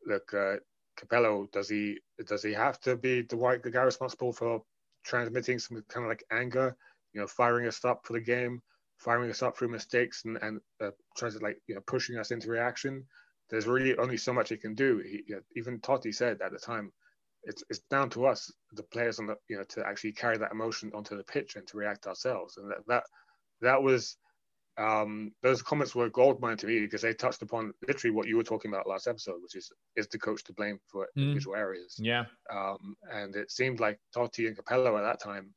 look, uh, Capello, does he does he have to be the white the guy responsible for transmitting some kind of like anger, you know, firing us up for the game? firing us up through mistakes and, and uh, trying to like you know pushing us into reaction. There's really only so much he can do. He, you know, even Totti said at the time, it's it's down to us, the players on the you know to actually carry that emotion onto the pitch and to react ourselves. And that that, that was um, those comments were goldmine to me because they touched upon literally what you were talking about last episode, which is is the coach to blame for mm. individual areas. Yeah. Um, and it seemed like Totti and Capello at that time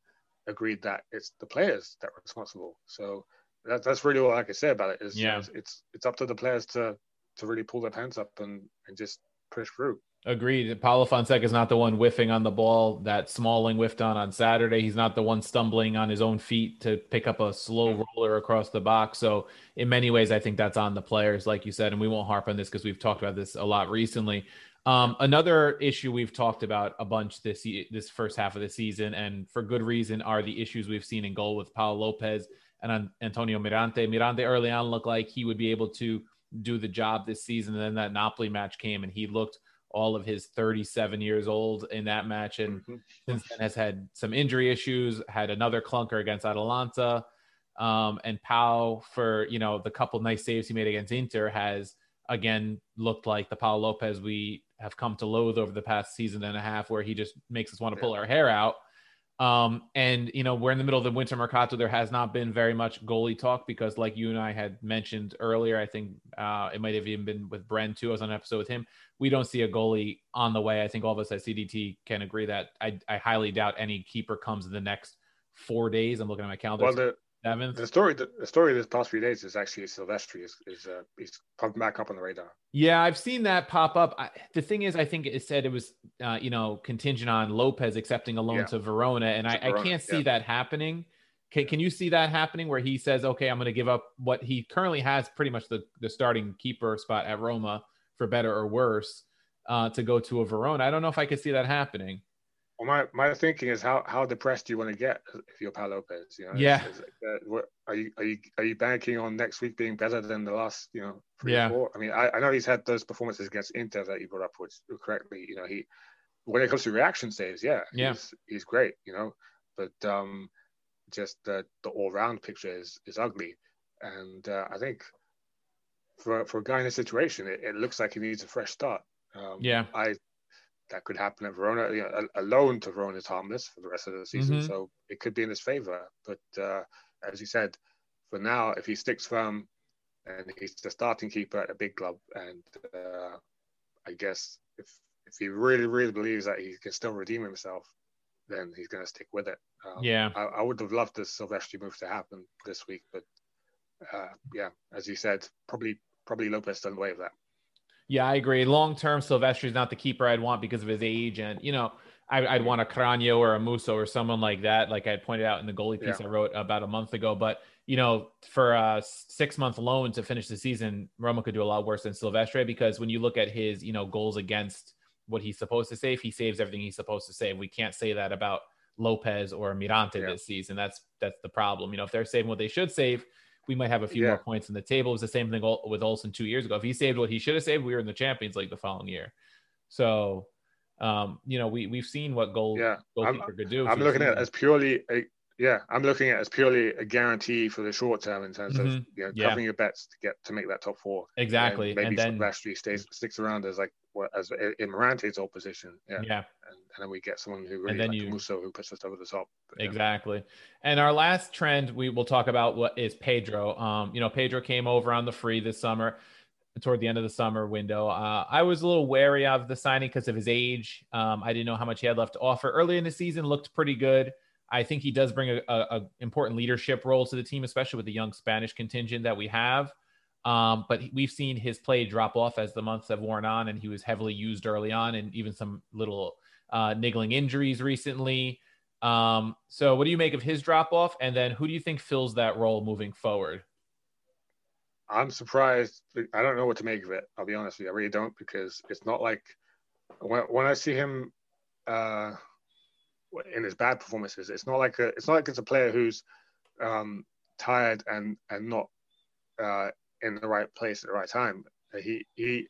agreed that it's the players that are responsible. So that, that's really all I can say about it. Is yeah. It's it's up to the players to to really pull their pants up and and just push through. Agreed. Paulo Fonseca is not the one whiffing on the ball that Smalling whiffed on on Saturday. He's not the one stumbling on his own feet to pick up a slow roller across the box. So, in many ways, I think that's on the players, like you said. And we won't harp on this because we've talked about this a lot recently. Um, another issue we've talked about a bunch this this first half of the season, and for good reason, are the issues we've seen in goal with Pau Lopez and Antonio Mirante. Mirante early on looked like he would be able to do the job this season, and then that Napoli match came, and he looked all of his 37 years old in that match, and mm-hmm. since then has had some injury issues, had another clunker against Atalanta, um, and Pau for you know the couple nice saves he made against Inter has again looked like the Pau Lopez we have come to loathe over the past season and a half, where he just makes us want to pull our hair out. Um, and you know, we're in the middle of the winter mercato. There has not been very much goalie talk because, like you and I had mentioned earlier, I think uh, it might have even been with Bren too. I was on an episode with him. We don't see a goalie on the way. I think all of us at CDT can agree that I, I highly doubt any keeper comes in the next four days. I'm looking at my calendar. Well, the, Seventh. The story, the, the story of this past few days is actually Silvestri is is uh, he's popping back up on the radar. Yeah, I've seen that pop up. I, the thing is, I think it said it was uh, you know contingent on Lopez accepting a loan yeah. to Verona, and I, Verona, I, can't see yeah. that happening. Can, can you see that happening where he says, "Okay, I'm going to give up what he currently has, pretty much the the starting keeper spot at Roma for better or worse, uh, to go to a Verona"? I don't know if I could see that happening. Well, my, my thinking is how, how depressed do you want to get if you're Pau Lopez? You know, yeah. Is, is, uh, are you are you are you banking on next week being better than the last you know three yeah. four? I mean, I, I know he's had those performances against Inter that you brought up, which correctly, you know, he when it comes to reaction saves, yeah, yeah, he's, he's great, you know, but um, just the the all round picture is is ugly, and uh, I think for for a guy in a situation, it, it looks like he needs a fresh start. Um, yeah, I that could happen at Verona. You know, a, a loan to Verona is harmless for the rest of the season, Mhm. so it could be in his favor. But uh, as you said, for now, if he sticks firm and he's the starting keeper at a big club, and uh, I guess if if he really really believes that he can still redeem himself, then he's going to stick with it. Um, Yeah. I, I would have loved the Silvestri move to happen this week, but uh, yeah, as you said, probably probably Lopez away with that. Yeah, I agree. Long term, Silvestri is not the keeper I'd want because of his age, and you know, I, I'd want a Cragno or a Musso or someone like that, like I pointed out in the goalie piece Yeah. I wrote about a month ago. But you know, for a six month loan to finish the season, Roma could do a lot worse than Silvestri because when you look at his, you know, goals against what he's supposed to save, he saves everything he's supposed to save. We can't say that about Lopez or Mirante Yeah. this season. That's that's the problem. You know, if they're saving what they should save, we might have a few more points in the table. It was the same thing with Olsen two years ago. If he saved what he should have saved, we were in the Champions League the following year. So, um, you know, we we've seen what goal Yeah, I'm- could do. I'm looking at it as purely a yeah, I'm looking at it as purely a guarantee for the short term in terms Mhm. of you know Yeah. covering your bets to get to make that top four. exactly, And maybe and then stays sticks around as like what as in Mirante's old position. Yeah, yeah, And, and then we get someone who really and then like you- Musso who puts us over the top. But, yeah. Exactly. And our last trend we will talk about what is Pedro. Um, you know, Pedro came over on the free this summer, toward the end of the summer window. Uh, I was a little wary of the signing because of his age. Um, I didn't know how much he had left to offer. Early in the season, looked pretty good. I think he does bring a, a, a important leadership role to the team, especially with the young Spanish contingent that we have. Um, but we've seen his play drop off as the months have worn on, and he was heavily used early on, and even some little uh, niggling injuries recently. Um, so what do you make of his drop off? And then who do you think fills that role moving forward? I'm surprised. I don't know what to make of it. I'll be honest with you. I really don't because it's not like when, when I see him uh, in his bad performances, it's not like a, it's not like it's a player who's um, tired and and not uh, in the right place at the right time. He he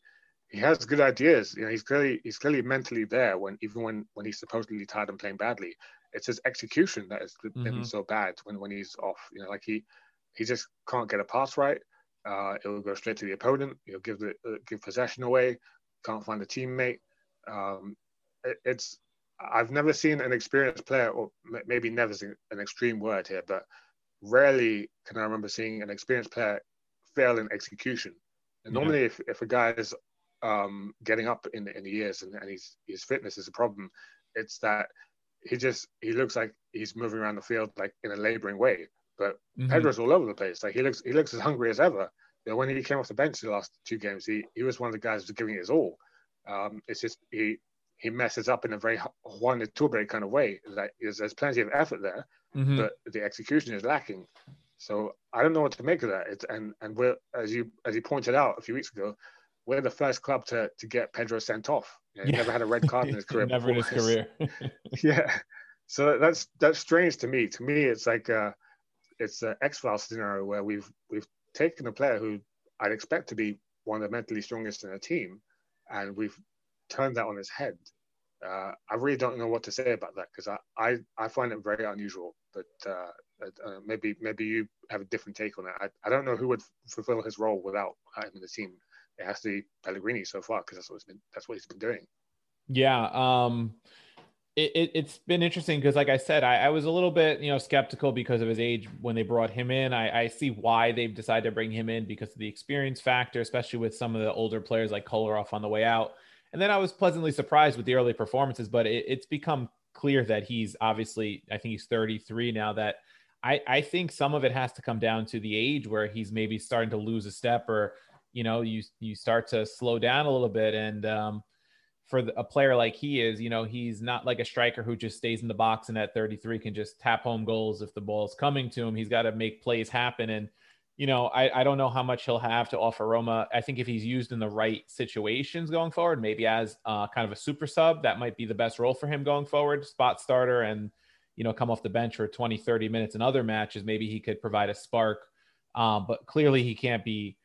he has good ideas. You know, he's clearly he's clearly mentally there when even when when he's supposedly tired and playing badly. It's his execution that has been Mhm. so bad when when he's off. You know, like he he just can't get a pass right. Uh, it will go straight to the opponent. He'll give the uh, give possession away. Can't find a teammate. Um, it, it's I've never seen an experienced player, or maybe never is an extreme word here, but rarely can I remember seeing an experienced player fail in execution. And Yeah. normally, if, if a guy is um, getting up in the, in the years and, and his his fitness is a problem, it's that he just he looks like he's moving around the field like in a laboring way. But Mhm. Pedro's all over the place. Like he looks he looks as hungry as ever. You know, when he came off the bench the last two games, he, he was one of the guys who was giving it his all. Um, it's just he he messes up in a very Juan Iturbe kind of way. Like there's, there's plenty of effort there, Mhm. but the execution is lacking. So I don't know what to make of that. It's, and and we're as you as you pointed out a few weeks ago, we're the first club to to get Pedro sent off. You know, he Yeah. never had a red card in his career. Never in his career. yeah. So that's that's strange to me. To me, it's like uh it's an X Files scenario where we've we've taken a player who I'd expect to be one of the mentally strongest in the team, and we've turned that on his head. Uh, I really don't know what to say about that because I, I, I find it very unusual. But uh, uh, maybe maybe you have a different take on it. I, I don't know who would fulfill his role without him in the team. It has to be Pellegrini so far because that's what been that's what he's been doing. Yeah. Um, it, it, it's been interesting because, like I said, I, I was a little bit, you know, skeptical because of his age when they brought him in. I, I see why they've decided to bring him in because of the experience factor, especially with some of the older players like Kolarov on the way out. And then I was pleasantly surprised with the early performances, but it, it's become clear that he's obviously, I think he's 33 now, that I, I think some of it has to come down to the age where he's maybe starting to lose a step or, you know, you, you start to slow down a little bit. And, um, for a player like he is, you know, he's not like a striker who just stays in the box and at 33 can just tap home goals if the ball's coming to him. He's got to make plays happen. And, you know, I, I don't know how much he'll have to offer Roma. I think if he's used in the right situations going forward, maybe as uh, kind of a super sub, that might be the best role for him going forward, spot starter and, you know, come off the bench for 20, 30 minutes in other matches. Maybe he could provide a spark. Um, but clearly he can't be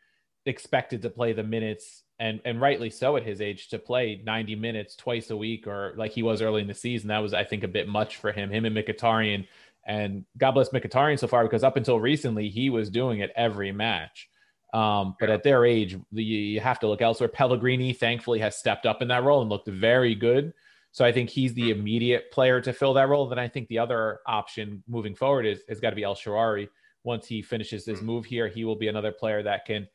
expected to play the minutes and and rightly so at his age to play 90 minutes twice a week or like he was early in the season that was i think a bit much for him him and Mkhitaryan and god bless Mkhitaryan so far because up until recently he was doing it every match Um, but Yeah. at their age, the, you have to look elsewhere. Pellegrini, thankfully, has stepped up in that role and looked very good. So I think he's the immediate player to fill that role. Then I think the other option moving forward is has got to be El Shaarawy. Once he finishes his move here, he will be another player that can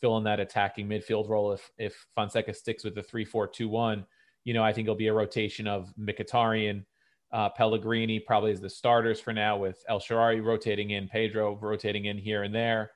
fill in that attacking midfield role if if Fonseca sticks with the three four two one. You know, I think it'll be a rotation of Mkhitaryan, uh, Pellegrini probably as the starters for now, with El Shaarawy rotating in, Pedro rotating in here and there.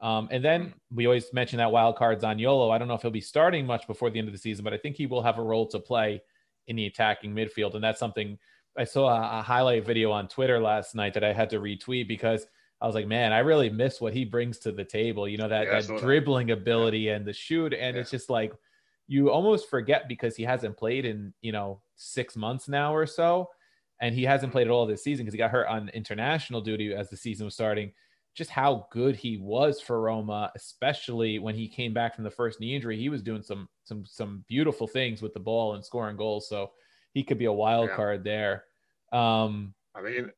Um, and then we always mention that wild card Zaniolo. I don't know if he'll be starting much before the end of the season, but I think he will have a role to play in the attacking midfield. And that's something I saw a, a highlight video on Twitter last night that I had to retweet because I was like, man, I really miss what he brings to the table. You know, that, Yeah, that saw that. dribbling ability and the shoot. And it's just like, you almost forget because he hasn't played in, you know, six months now or so. And he hasn't played at all this season because he got hurt on international duty as the season was starting. Just how good he was for Roma, especially when he came back from the first knee injury. He was doing some some some beautiful things with the ball and scoring goals. So he could be a wild Yeah. card there. Um, I mean,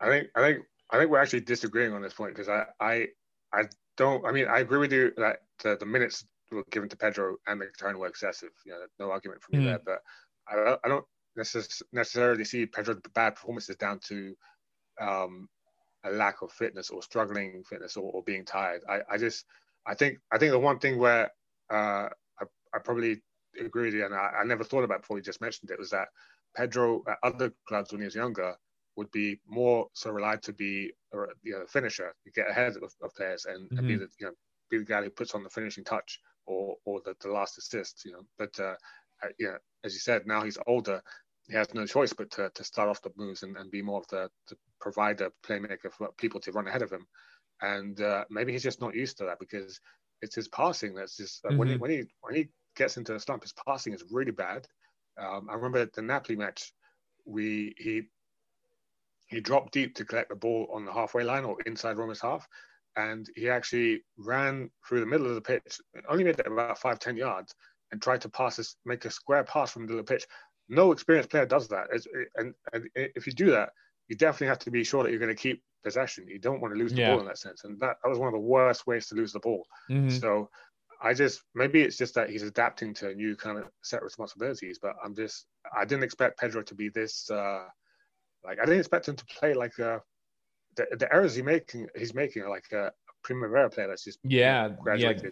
I think I think I think we're actually disagreeing on this point because I I I don't. I mean, I agree with you that the, the minutes were given to Pedro and Mkhitaryan were excessive. You know, no argument from me there. But I I don't necess- necessarily see Pedro's bad performances down to um, a lack of fitness or struggling fitness or, or being tired. I, I just I think I think the one thing where uh, I, I probably agree with you, and I, I never thought about before you just mentioned it, was that Pedro at other clubs when he was younger would be more so relied to be a you know, finisher, you get ahead of, of players and, and be Mhm. the you know be the guy who puts on the finishing touch or or the, the last assist, you know. But uh, you know, as you said, now he's older, he has no choice but to, to start off the moves and, and be more of the, the provider, playmaker for people to run ahead of him. And uh, maybe he's just not used to that because it's his passing that's just uh, when he Mhm. when he when he gets into a slump, his passing is really bad. Um, I remember the Napoli match, we he he dropped deep to collect the ball on the halfway line or inside Roma's half, and he actually ran through the middle of the pitch, only made it about five ten yards, and tried to pass this, make a square pass from the middle of the pitch. No experienced player does that, It's- and, and if you do that, you definitely have to be sure that you're going to keep possession. You don't want to lose the Yeah. ball in that sense, and that, that was one of the worst ways to lose the ball. mhm. So I just maybe it's just that he's adapting to a new kind of set responsibilities. But I'm just I didn't expect Pedro to be this uh like I didn't expect him to play like uh the, the errors he making he's making are like a Primavera player that's just Yeah, graduated. Know?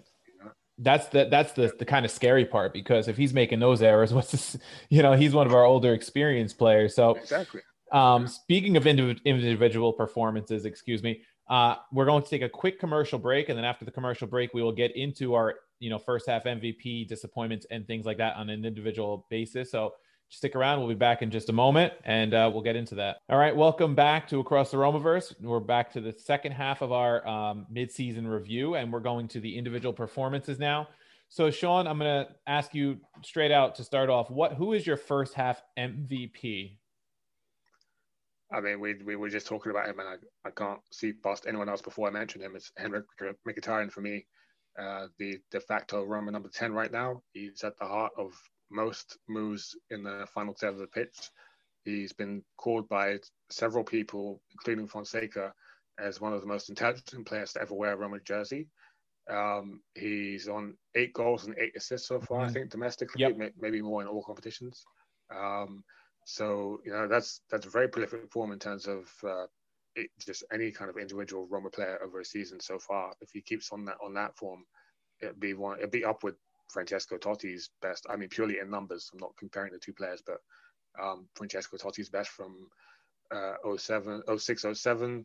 That's the that's the the kind of scary part because if he's making those errors, what's this? You know, he's one of our older experienced players. So Exactly. Um, speaking of indiv- individual performances, excuse me, uh, we're going to take a quick commercial break, and then after the commercial break, we will get into our you know first half MVP disappointments and things like that on an individual basis. So stick around; we'll be back in just a moment, and uh, we'll get into that. All right, welcome back to Across the Romaverse. We're back to the second half of our um, mid-season review, and we're going to the individual performances now. So, Sean, I'm going to ask you straight out to start off. What who is your first half MVP? I mean, we we were just talking about him, and I, I can't see past anyone else before I mention him. It's Henrikh Mkhitaryan for me, uh, the de facto Roma number ten right now. He's at the heart of most moves in the final third of the pitch. He's been called by several people, including Fonseca, as one of the most intelligent players to ever wear a Roma jersey. Um, he's on eight goals and eight assists so far, I Mhm. think, domestically, Yep. may- maybe more in all competitions. Um, so you know that's that's a very prolific form in terms of uh, it, just any kind of individual Roma player over a season so far. If he keeps on that on that form, it'd be one. It'd be up with Francesco Totti's best. I mean, purely in numbers. I'm not comparing the two players, but um, Francesco Totti's best from uh, 07, 06, 07.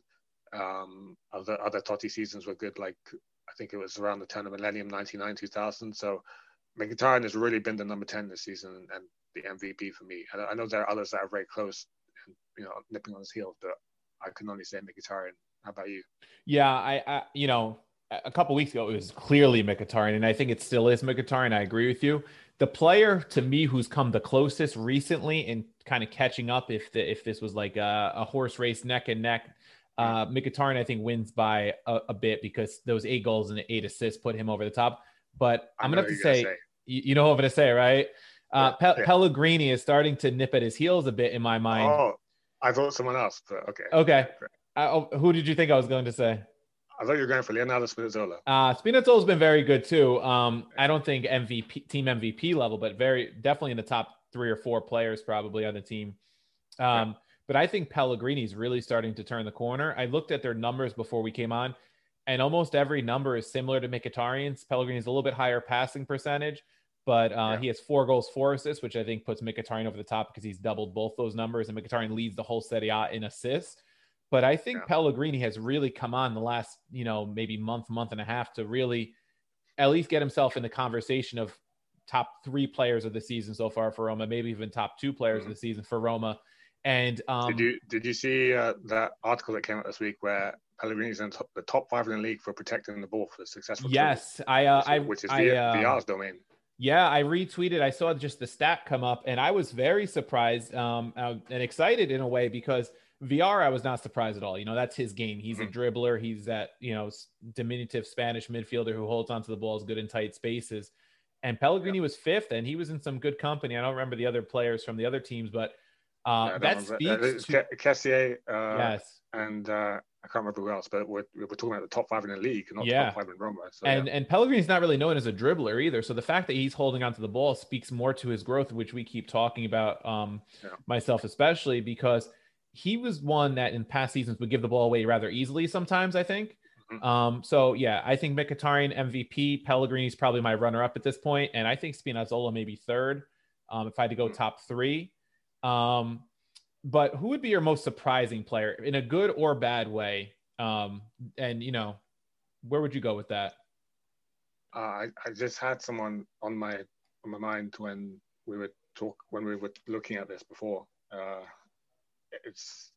Um, other other Totti seasons were good. Like I think it was around the turn of millennium, 99, 2000. So Mkhitaryan has really been the number 10 this season and the MVP for me. I, I know there are others that are very close, and, you know, nipping on his heels, but I can only say Mkhitaryan. How about you? Yeah, I, I you know, a couple weeks ago it was clearly Mkhitaryan, and I think it still is Mkhitaryan. I agree with you. The player to me who's come the closest recently in kind of catching up, if the if this was like a, a horse race neck and neck, uh, Mkhitaryan I think wins by a, a bit because those eight goals and eight assists put him over the top. But I I'm gonna have to you're say, You, you know what I'm gonna say, right? Uh, Yeah, Pe- yeah. Pellegrini is starting to nip at his heels a bit in my mind. Oh, I thought someone else, but okay. Okay. Great. Uh, oh, who did you think I was going to say? I thought you were going for Leonardo Spinazzola. Uh, Spinazzola's been very good too. Um, I don't think MVP, team MVP level, but very definitely in the top three or four players probably on the team. Um, But I think Pellegrini's really starting to turn the corner. I looked at their numbers before we came on, and almost every number is similar to Mkhitaryan's. Pellegrini's a little bit higher passing percentage, but uh, Yeah. he has four goals, four assists, which I think puts Mkhitaryan over the top because he's doubled both those numbers, and Mkhitaryan leads the whole Serie A in assists. But I think Yeah. Pellegrini has really come on the last, you know, maybe month, month and a half to really at least get himself in the conversation of top three players of the season so far for Roma, maybe even top two players of the season for Roma. And um, Mm-hmm. did you did you see uh, that article that came out this week where Pellegrini's in top, the top five in the league for protecting the ball for the successful yes, I, uh, I, which is I, the, uh, Villar's domain. Yeah, I retweeted. I saw just the stat come up, and I was very surprised um, uh, and excited in a way because Villar, I was not surprised at all. You know, that's his game. He's a dribbler. He's that you know diminutive Spanish midfielder who holds onto the balls good in tight spaces. And Pellegrini was fifth, and he was in some good company. I don't remember the other players from the other teams, but uh, I don't that speaks Uh, to Kessie, uh, yes. and uh, I can't remember who else, but we're, we're talking about the top five in the league, not Yeah. top five in Roma. So, and yeah. and Pellegrini's not really known as a dribbler either. So the fact that he's holding onto the ball speaks more to his growth, which we keep talking about, um, Yeah. myself especially, because he was one that in past seasons would give the ball away rather easily sometimes. I think. Mhm. Um, so yeah, I think Mkhitaryan MVP, Pellegrini's probably my runner-up at this point, and I think Spinazzola maybe third. Um, if I had to go Mhm. top three, um, but who would be your most surprising player in a good or bad way? Um, and you know, where would you go with that? Uh, I, I just had someone on my on my mind when we were talk when we were looking at this before. Uh, it's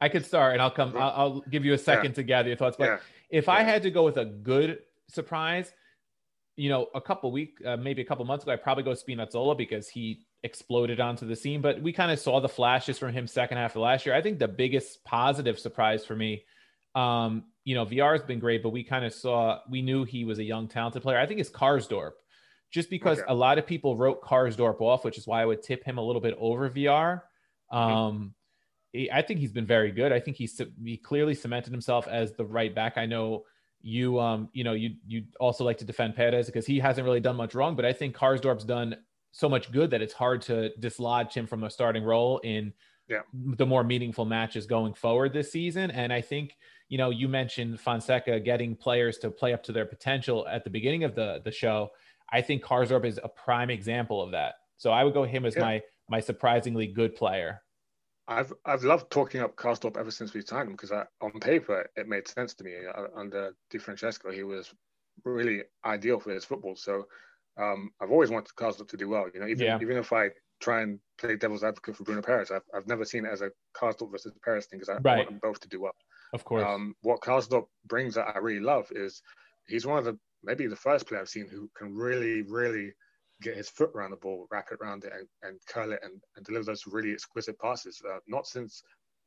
I could start, and I'll come. I'll, I'll give you a second to gather your thoughts. But yeah, if I had to go with a good surprise, you know, a couple week, uh, maybe a couple months ago, I probably go Spinazzola because he exploded onto the scene. But we kind of saw the flashes from him second half of last year. I think the biggest positive surprise for me, um, you know, Villar has been great, but we kind of saw we knew he was a young, talented player. I think it's Karsdorp, just because Okay. a lot of people wrote Karsdorp off, which is why I would tip him a little bit over Villar. Um, he- I think he's been very good. I think he's he clearly cemented himself as the right back. I know you um you know you you also like to defend Peres because he hasn't really done much wrong, but I think Karsdorp's done so much good that it's hard to dislodge him from a starting role in Yeah. the more meaningful matches going forward this season. And I think you know you mentioned Fonseca getting players to play up to their potential at the beginning of the the show. I think Karsdorp is a prime example of that. So I would go him as Yeah. my my surprisingly good player. I've I've loved talking up Karsdorp ever since we signed him because on paper it made sense to me. Uh, Under Di Francesco, he was really ideal for his football. So um, I've always wanted Karsdorp to do well. You know, even Yeah. even if I try and play devil's advocate for Bruno Peres, I've, I've never seen it as a Karsdorp versus Peres thing because I, I Right. want them both to do well. Of course. Um, what Karsdorp brings that I really love is he's one of the maybe the first player I've seen who can really, really get his foot around the ball, wrap it around it, and, and curl it, and, and deliver those really exquisite passes. Uh, not since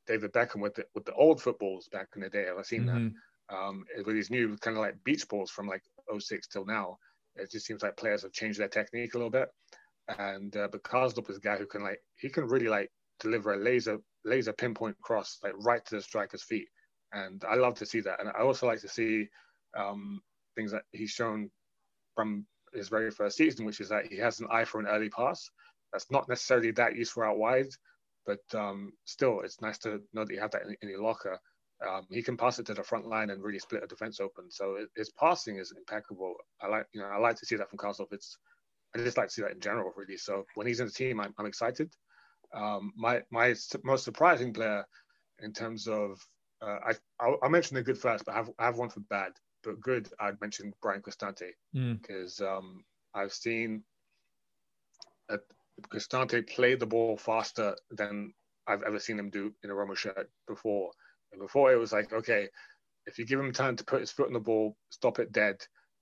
David Beckham with the with the old footballs back in the day have I seen Mhm. that. Um, with these new kind of like beach balls from like 06 till now, it just seems like players have changed their technique a little bit. And uh, but Karsdorp is a guy who can like he can really like deliver a laser laser pinpoint cross like right to the striker's feet and I love to see that. And I also like to see um, things that he's shown from his very first season, which is that he has an eye for an early pass. That's not necessarily that useful out wide, but um, still, it's nice to know that you have that in, in your locker. Um, he can pass it to the front line and really split a defense open. So his passing is impeccable. I like, you know, I like to see that from Karsdorp. It's, I just like to see that in general, really. So when he's in the team, I'm, I'm excited. Um, my my most surprising player in terms of uh, I I'll, I'll mention the good first, but I have I have one for bad. But good, I'd mention Bryan Cristante Mm. because um, I've seen uh, Cristante play the ball faster than I've ever seen him do in a Roma shirt before. And before it was like, okay, if you give him time to put his foot on the ball, stop it dead,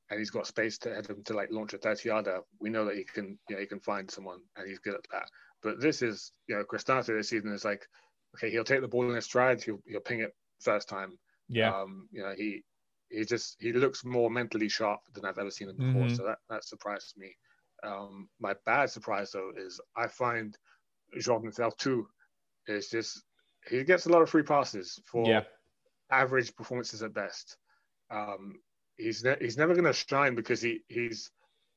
and he's got space to head him to like launch a 30 yarder, we know that he can, you know, he can find someone and he's good at that. But this is, you know, Cristante this season is like, okay, he'll take the ball in his stride, he'll, he'll ping it first time. Yeah. Um, you know, he he just he looks more mentally sharp than I've ever seen him before. Mhm. So that that surprised me. Um, my bad surprise though is I find Jordan Veretout is just he gets a lot of free passes for yeah. average performances at best. um, he's ne- he's never going to shine because he he's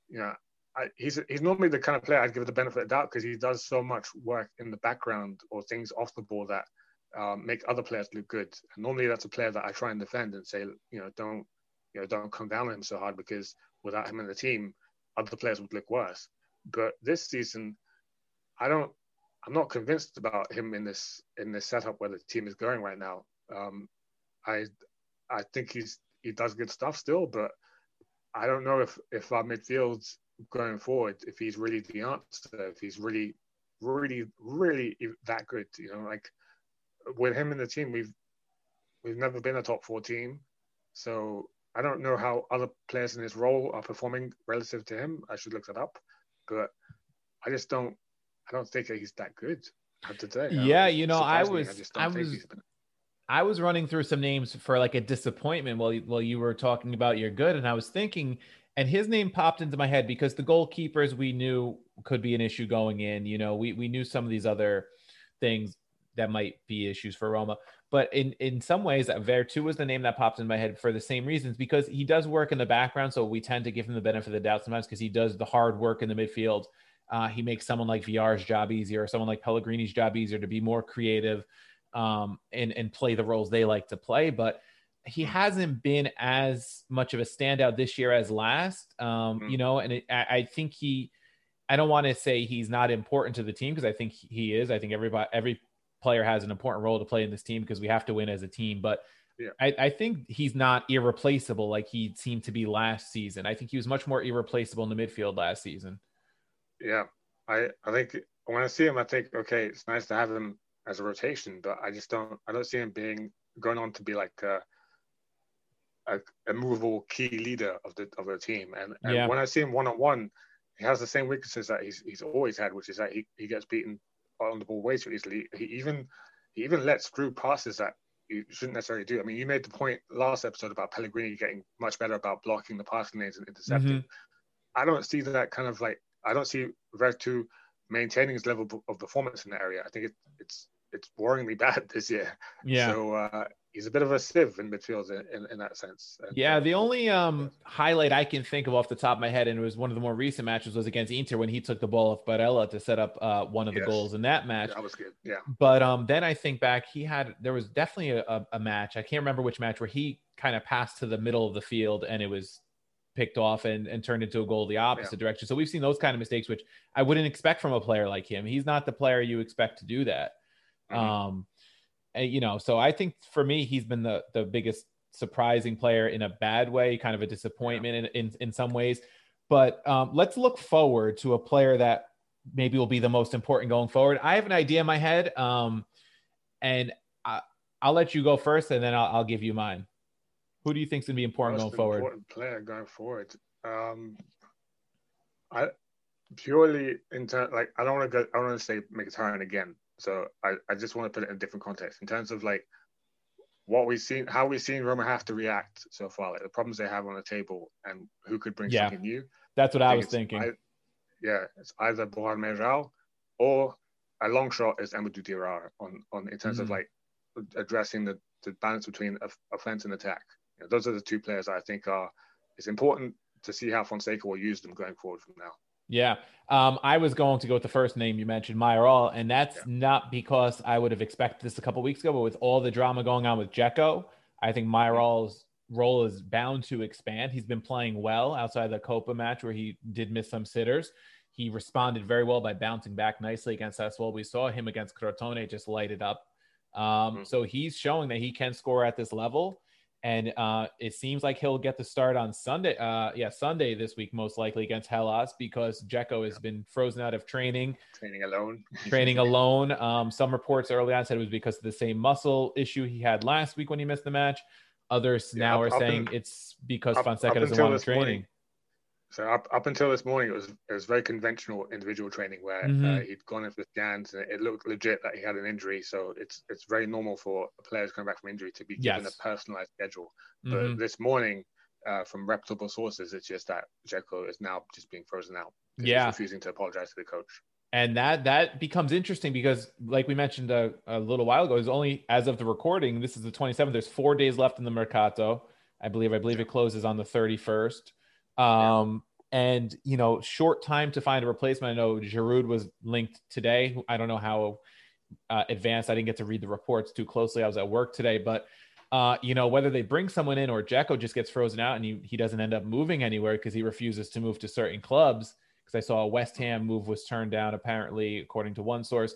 you know I, he's he's normally the kind of player I'd give the benefit of doubt because he does so much work in the background or things off the ball that um, make other players look good. And normally that's a player that I try and defend and say you know don't you know don't come down on him so hard because without him in the team, other players would look worse. But this season, I don't. I'm not convinced about him in this in this setup where the team is going right now. Um, I I think he's he does good stuff still, but I don't know if if our midfield going forward, if he's really the answer, if he's really, really, really that good. You know, like with him in the team, we've we've never been a top four team, so I don't know how other players in his role are performing relative to him. I should look that up, but I just don't. I don't think he's that good today. Yeah, you know, I was, I, I was, I was running through some names for like a disappointment while you, while you were talking about your good, and I was thinking, and his name popped into my head because the goalkeepers we knew could be an issue going in. You know, we we knew some of these other things that might be issues for Roma, but in in some ways, Veretout was the name that popped in my head for the same reasons because he does work in the background, so we tend to give him the benefit of the doubt sometimes because he does the hard work in the midfield. Uh, he makes someone like Villar's job easier, or someone like Pellegrini's job easier to be more creative um, and and play the roles they like to play. But he hasn't been as much of a standout this year as last. Um, mm-hmm. You know, and it, I, I, think he. I don't want to say he's not important to the team because I think he is. I think everybody, every player has an important role to play in this team because we have to win as a team. But yeah. I, I, think he's not irreplaceable like he seemed to be last season. I think he was much more irreplaceable in the midfield last season. Yeah, I I think when I see him, I think okay, it's nice to have him as a rotation, but I just don't I don't see him being going on to be like a, a, a movable key leader of the of the team. And, and yeah. when I see him one on one, he has the same weaknesses that he's he's always had, which is that he, he gets beaten on the ball way too easily. He even he even lets through passes that you shouldn't necessarily do. I mean, you made the point last episode about Pellegrini getting much better about blocking the passing lanes and intercepting. Mm-hmm. I don't see that kind of like I don't see Veretout maintaining his level of performance in that area. I think it, it's it's boringly bad this year. Yeah. So uh, he's a bit of a sieve in midfield in, in, in that sense. And, yeah. Uh, the only um, highlight I can think of off the top of my head, and it was one of the more recent matches, was against Inter when he took the ball off Barella to set up uh, one of the yes. goals in that match. That was good. Yeah. But um, then I think back, he had there was definitely a, a match. I can't remember which match where he kind of passed to the middle of the field and it was picked off and, and turned into a goal the opposite yeah. direction. So we've seen those kind of mistakes, which I wouldn't expect from a player like him. He's not the player you expect to do that. Mm-hmm. Um, and, you know, so I think for me, he's been the the biggest surprising player in a bad way, kind of a disappointment in, in in some ways. But um, let's look forward to a player that maybe will be the most important going forward. I have an idea in my head, um, and I, will let you go first, and then I'll, I'll, give you mine. Who do you think is going to be important most going forward? Important player going forward. Um, I purely in terms like I don't want to go. I don't want to say Mkhitaryan again so I, I just want to put it in a different context in terms of like what we've seen, how we've seen Roma have to react so far, like the problems they have on the table, and who could bring yeah. something new. That's what I, I was thinking. I, yeah, it's either Borja Mayoral or a long shot is Amadou Diawara on on in terms mm. of like addressing the, the balance between offense and attack. You know, those are the two players I think are. It's important to see how Fonseca will use them going forward from now. Yeah. Um, I was going to go with the first name you mentioned, Mayoral, and that's yeah. not because I would have expected this a couple weeks ago, but with all the drama going on with Dzeko, I think Mayoral's role is bound to expand. He's been playing well outside the Coppa match where he did miss some sitters. He responded very well by bouncing back nicely against Sassuolo. We saw him against Crotone just light it up. Um, mm-hmm. So he's showing that he can score at this level and uh, it seems like he'll get the start on Sunday. Uh, yeah, Sunday this week, most likely against Hellas, because Dzeko has been frozen out of training. Training alone. training alone. Um, some reports early on said it was because of the same muscle issue he had last week when he missed the match. Others yeah, now up, are saying in, it's because up, Fonseca doesn't want training. Morning, so up, up until this morning, it was it was very conventional individual training where mm-hmm. uh, he'd gone in for scans and it looked legit that he had an injury. So it's it's very normal for players coming back from injury to be given yes. a personalized schedule. Mm-hmm. But this morning, uh, from reputable sources, it's just that Dzeko is now just being frozen out. Yeah, refusing to apologize to the coach. And that that becomes interesting because, like we mentioned a, a little while ago, is only as of the recording. This is the 27th. There's four days left in the mercato. I believe. I believe it closes on the 31st. Um, and you know, short time to find a replacement. I know Giroud was linked today. I don't know how uh, advanced. I didn't get to read the reports too closely. I was at work today, but uh, you know, whether they bring someone in or Dzeko just gets frozen out and he, he doesn't end up moving anywhere because he refuses to move to certain clubs. Because I saw a West Ham move was turned down, apparently, according to one source.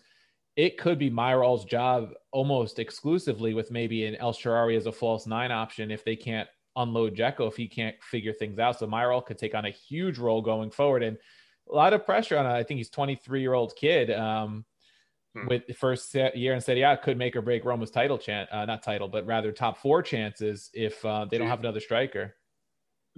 It could be Mayoral's job almost exclusively with maybe an El Shaarawy as a false nine option if they can't unload Dzeko, if he can't figure things out. So Mayoral could take on a huge role going forward and a lot of pressure on, I think he's 23 year old kid. Um, hmm. with the first year and said, yeah, it could make or break Roma's title chance, uh, not title, but rather top four chances if uh, they do not have another striker.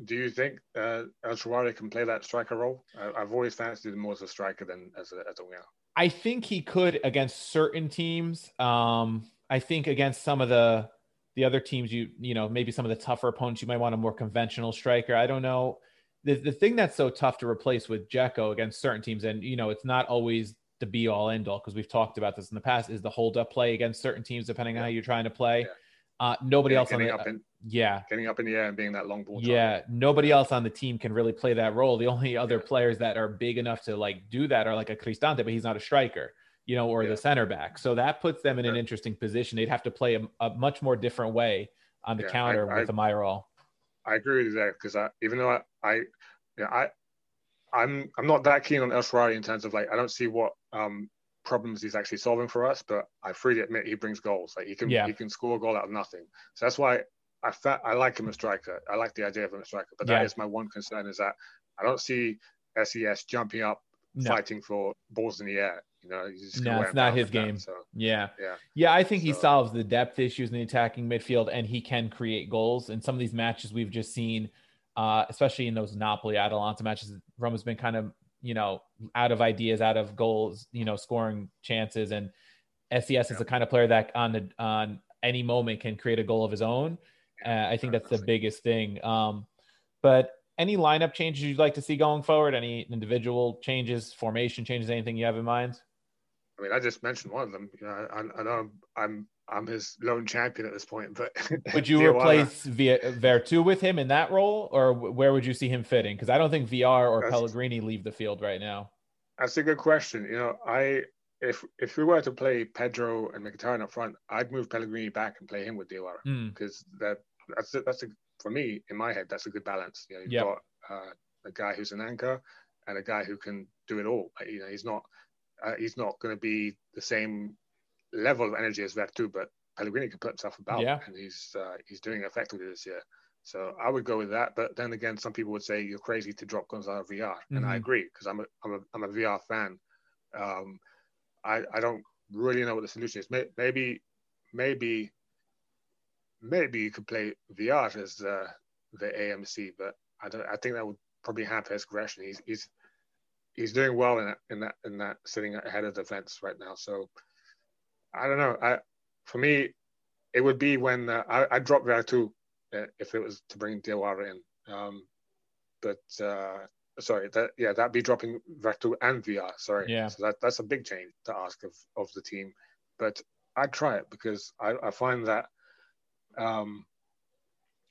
Do you think uh, El Shaarawy can play that striker role? I, have always fancied him more as a striker than as a, as a winger. I think he could against certain teams. Um, I think against some of the the other teams, you you know maybe some of the tougher opponents, you might want a more conventional striker. I don't know. The the thing that's so tough to replace with Dzeko against certain teams, and you know it's not always the be all end all because we've talked about this in the past is the hold up play against certain teams depending yeah. on how you're trying to play. Yeah. Uh, nobody else on the up in, yeah getting up in the air and being that long ball. Yeah, nobody else on the team can really play that role. The only other yeah. players that are big enough to like do that are like a Cristante, but he's not a striker, you know, or the center back. So that puts them in an interesting position. They'd have to play a, a much more different way on the counter I, with I, a Mayoral. I agree with that because I, even though I, I, you know, I, I'm I'm not that keen on El in terms of like I don't see what um problems he's actually solving for us, but I freely admit he brings goals. Like he can yeah. he can score a goal out of nothing. So that's why I fa- I like him as a striker. I like the idea of him as a striker. But yeah. that is my one concern is that I don't see SES jumping up, no. fighting for balls in the air. You know, no, it's not his game. That, so. Yeah, yeah, yeah. I think so. he solves the depth issues in the attacking midfield, and he can create goals. In some of these matches we've just seen, uh, especially in those Napoli Atalanta matches, Roma's been kind of you know, out of ideas, out of goals, you know, scoring chances. And SES yeah. is the kind of player that on the on any moment can create a goal of his own. Uh, I think that's the biggest thing. Um, but any lineup changes you'd like to see going forward? Any individual changes, formation changes, anything you have in mind? I mean, I just mentioned one of them. You know, I, I know I'm I'm his lone champion at this point. But would you replace Veretout with him in that role, or where would you see him fitting? Because I don't think Villar or that's, Pellegrini leave the field right now. That's a good question. You know, I if if we were to play Pedro and Mkhitaryan up front, I'd move Pellegrini back and play him with Diawara because mm. that that's a, that's a, for me in my head that's a good balance. You know, you've yep. got uh, a guy who's an anchor and a guy who can do it all. You know, he's not uh, he's not going to be the same level of energy as Veretout, but Pellegrini can put himself about, yeah. and he's uh, he's doing it effectively this year. So I would go with that. But then again, some people would say you're crazy to drop Gonzalo Villar, mm-hmm. and I mm-hmm. agree because I'm a I'm a I'm a Villar fan. Um, I I don't really know what the solution is. Maybe maybe maybe you could play Villar as uh, the AMC, but I don't. I think that would probably hamper his aggression. He's he's he's doing well in that in that in that sitting ahead of the fence right now. So I don't know. I for me, it would be when uh, I I drop Veretout uh, if it was to bring Diawara in. Um, but uh, sorry, that yeah, that'd be dropping Veretout and Villar. Sorry, yeah. So that that's a big change to ask of of the team, but I'd try it because I I find that um,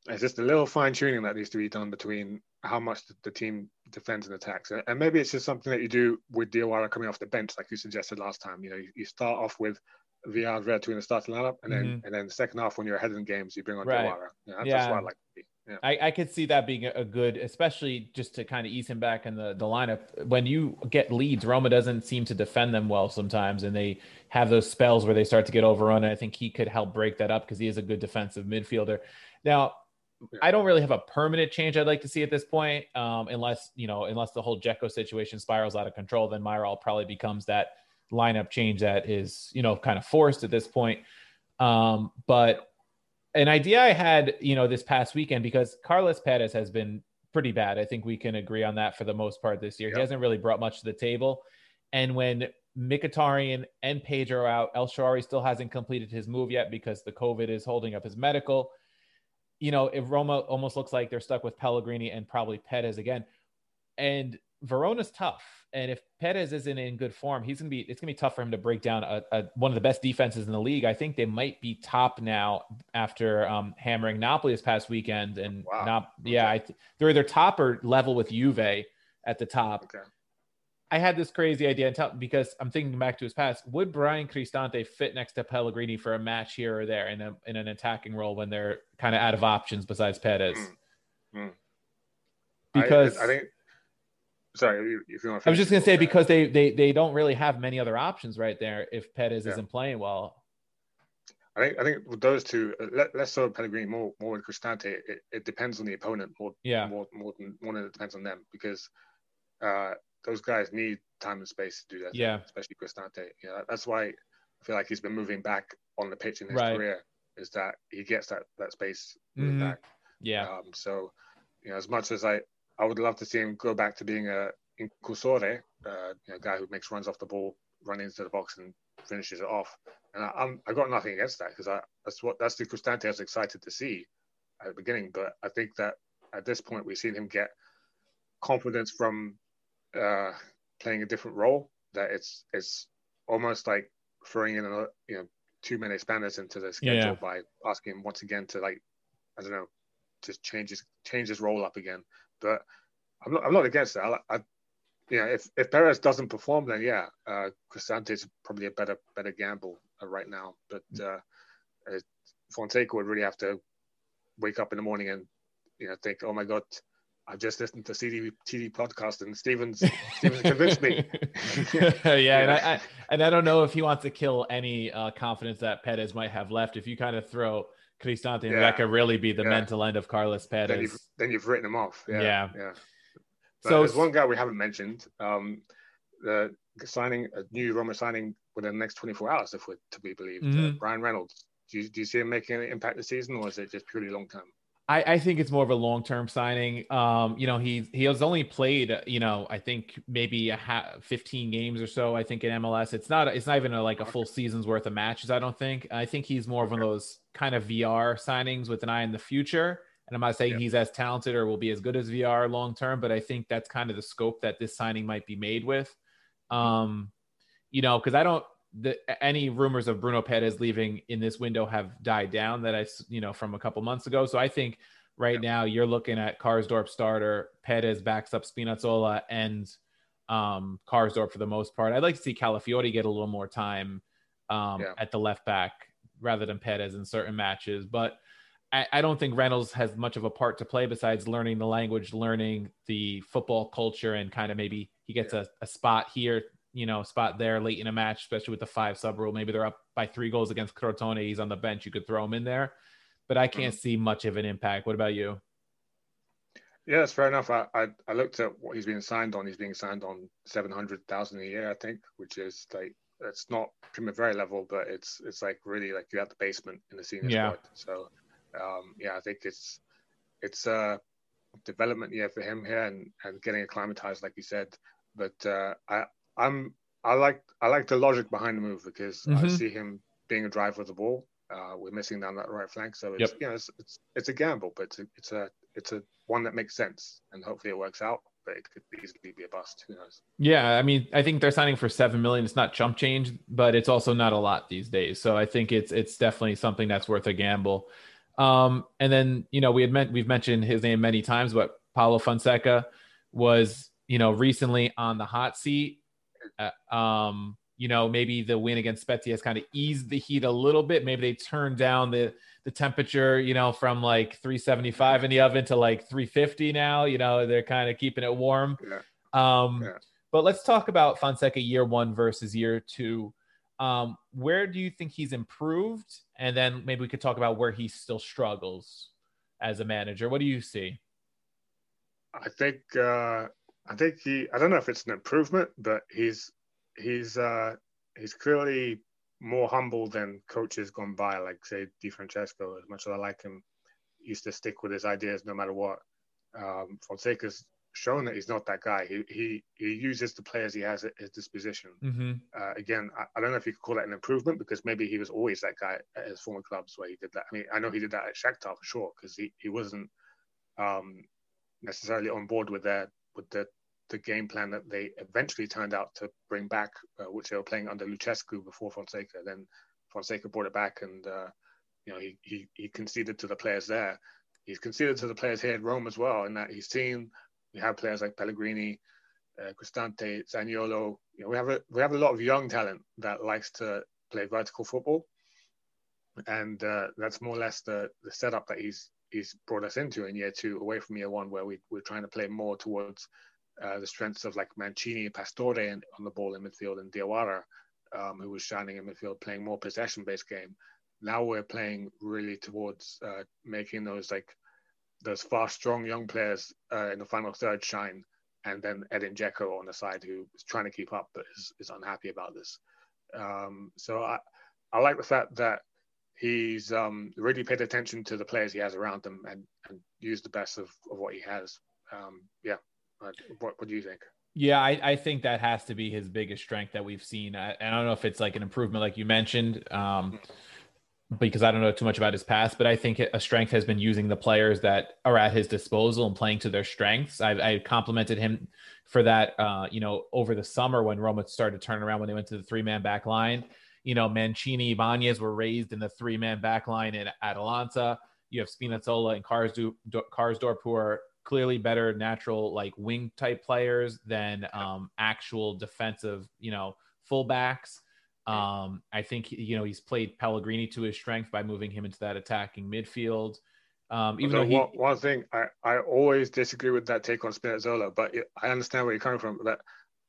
it's just a little fine tuning that needs to be done between how much the team defends and attacks. And maybe it's just something that you do with Diawara coming off the bench, like you suggested last time. You know, you, you start off with Villar Veretout in the starting lineup, and then mm-hmm. and then the second half when you're ahead in games, you bring on right. Diawara. Yeah, that's, yeah. what I like to be. Yeah. I, I could see that being a good, especially just to kind of ease him back in the, the lineup. When you get leads, Roma doesn't seem to defend them well sometimes, and they have those spells where they start to get overrun. And I think he could help break that up because he is a good defensive midfielder. Now, I don't really have a permanent change I'd like to see at this point, um, unless you know, unless the whole Dzeko situation spirals out of control. Then Mayoral probably becomes that lineup change that is you know kind of forced at this point. Um, but an idea I had, you know, this past weekend because Carlos Perez has been pretty bad. I think we can agree on that for the most part this year. Yep. He hasn't really brought much to the table. And when Mkhitaryan and Pedro are out, El Shaarawy still hasn't completed his move yet because the COVID is holding up his medical. You know, if Roma almost looks like they're stuck with Pellegrini and probably Perez again. And Verona's tough, and if Perez isn't in good form, he's gonna be. It's gonna be tough for him to break down a, a one of the best defenses in the league. I think they might be top now after um, hammering Napoli this past weekend, and Wow. Yeah, I th- they're either top or level with Juve at the top. Okay. I had this crazy idea until- because I'm thinking back to his past. Would Bryan Cristante fit next to Pellegrini for a match here or there in a in an attacking role when they're kind of out of options besides Perez? Mm, mm. Because I, I think. Sorry, if you want. I was just gonna say because they they they don't really have many other options right there if Perez Yeah. isn't playing well. I think I think with those two, uh, le- less so Pellegrini, more more with Cristante. It, it depends on the opponent more Yeah. more more than more than it depends on them because uh, those guys need time and space to do that. Yeah. especially Cristante. Yeah, that's why I feel like he's been moving back on the pitch in his Right. career. Is that he gets that that space Mhm. back. Yeah. Um, so, you know, as much as I, I would love to see him go back to being a incursore, uh, you know, guy who makes runs off the ball, run into the box and finishes it off. And I, I'm, I got nothing against that because I, that's what that's the Cristante I was excited to see at the beginning. But I think that at this point we've seen him get confidence from uh, playing a different role. That it's it's almost like throwing in another, you know, two minute spanners into the schedule Yeah. by asking him once again to like, I don't know, just change his change his role up again. But I'm not I'm not against it. I, I you know, if if Perez doesn't perform, then yeah, uh, Cristante is probably a better better gamble uh, right now. But uh, uh, Fonseca would really have to wake up in the morning and you know think, oh my god, I just listened to CD TD podcast and Stevens Stevens convinced me. yeah, and I, I and I don't know if he wants to kill any uh, confidence that Perez might have left. If you kind of throw Cristante, Yeah. that could really be the Yeah. mental end of Carlos then you've then you've written him off. Yeah, Yeah. yeah. But So- there's one guy we haven't mentioned. Um, the signing a new Roma signing within the next 24 hours, if we're to be believed. Uh, Mhm. Bryan Reynolds. Do you, do you see him making an impact this season, or is it just purely long term? I, I think it's more of a long term signing. Um, you know, he he has only played, you know, I think maybe a ha- 15 games or so. I think in MLS, it's not it's not even a, like a full season's worth of matches. I don't think. I think he's more of one of those kind of Villar signings with an eye in the future. And I'm not saying Yeah. he's as talented or will be as good as Villar long term, but I think that's kind of the scope that this signing might be made with. Um, you know, because I don't the any rumors of Bruno Peres leaving in this window have died down that I you know from a couple months ago. So I think right now you're looking at Karsdorp starter, Peres backs up Spinazzola and um Karsdorp for the most part. I'd like to see Calafiori get a little more time um Yeah. at the left back rather than Peres in certain matches, but I, I don't think Reynolds has much of a part to play besides learning the language, learning the football culture, and kind of maybe he gets a, a spot here, you know, spot there late in a match, especially with the five sub rule. Maybe they're up by three goals against Crotone. He's on the bench. You could throw him in there, but I can't see much of an impact. What about you? Yeah, that's fair enough. I, I, I looked at what he's being signed on. He's being signed on seven hundred thousand a year, I think, which is like it's not Primavera level, but it's it's like really like you're at the basement in the senior Yeah. squad. So um, yeah, I think it's it's a development year for him here and, and getting acclimatized, like you said. But uh, I I'm I like I like the logic behind the move because I Mhm. see him being a driver of the ball. Uh, we're missing down that right flank, so it's Yep. you know it's, it's it's a gamble, but it's a, it's a it's a one that makes sense, and hopefully it works out. But it could easily be a bust. Who knows? Yeah, I mean, I think they're signing for seven million. It's not chump change, but it's also not a lot these days. So I think it's it's definitely something that's worth a gamble. Um, and then you know we had meant we've mentioned his name many times, but Paulo Fonseca was you know recently on the hot seat. Uh, um, you know maybe the win against Spezia has kind of eased the heat a little bit. Maybe they turned down the the temperature, you know, from like 375 in the oven to like 350 now. You know, they're kind of keeping it warm. Yeah. Um, Yeah. But let's talk about Fonseca year one versus year two. Um, where do you think he's improved? And then maybe we could talk about where he still struggles as a manager. What do you see? I think uh, I think he I don't know if it's an improvement, but he's he's uh, he's clearly more humble than coaches gone by, like say Di Francesco. As much as I like him, used to stick with his ideas no matter what. Um, Fonseca's shown that he's not that guy. He he he uses the players he has at his disposition. Mm-hmm. Uh, again, I, I don't know if you could call that an improvement because maybe he was always that guy at his former clubs where he did that. I mean, I know he did that at Shakhtar for sure because he, he wasn't um, necessarily on board with their with the the game plan that they eventually turned out to bring back, uh, which they were playing under Lucescu before Fonseca. Then Fonseca brought it back, and uh, you know he, he he conceded to the players there. He's conceded to the players here in Rome as well, in that he's seen we have players like Pellegrini, uh, Cristante, Zaniolo. You know, we have a we have a lot of young talent that likes to play vertical football, and uh, that's more or less the the setup that he's he's brought us into in year two, away from year one, where we we're trying to play more towards uh, the strengths of like Mancini, and Pastore and, on the ball in midfield, and Diawara, um, who was shining in midfield, playing more possession-based game. Now we're playing really towards uh, making those like those fast, strong young players uh, in the final third shine, and then Edin Dzeko on the side who is trying to keep up but is, is unhappy about this. Um, so I, I like the fact that he's um, really paid attention to the players he has around him and, and used the best of, of what he has. Um, yeah. What, what do you think? Yeah, I, I think that has to be his biggest strength that we've seen. I, I don't know if it's like an improvement, like you mentioned, um, because I don't know too much about his past, but I think a strength has been using the players that are at his disposal and playing to their strengths. I, I complimented him for that, uh, you know, over the summer when Roma started to turn around when they went to the three man back line. You know, Mancini, Ibanez were raised in the three man back line in Atalanta. You have Spinazzola and Karsdorp, Karsdorp who are clearly better natural like wing type players than um, actual defensive, you know, fullbacks. Um, I think you know he's played Pellegrini to his strength by moving him into that attacking midfield. Um, even so though he, one, one, thing I, I always disagree with that take on Spinazzola, but it, I understand where you're coming from. But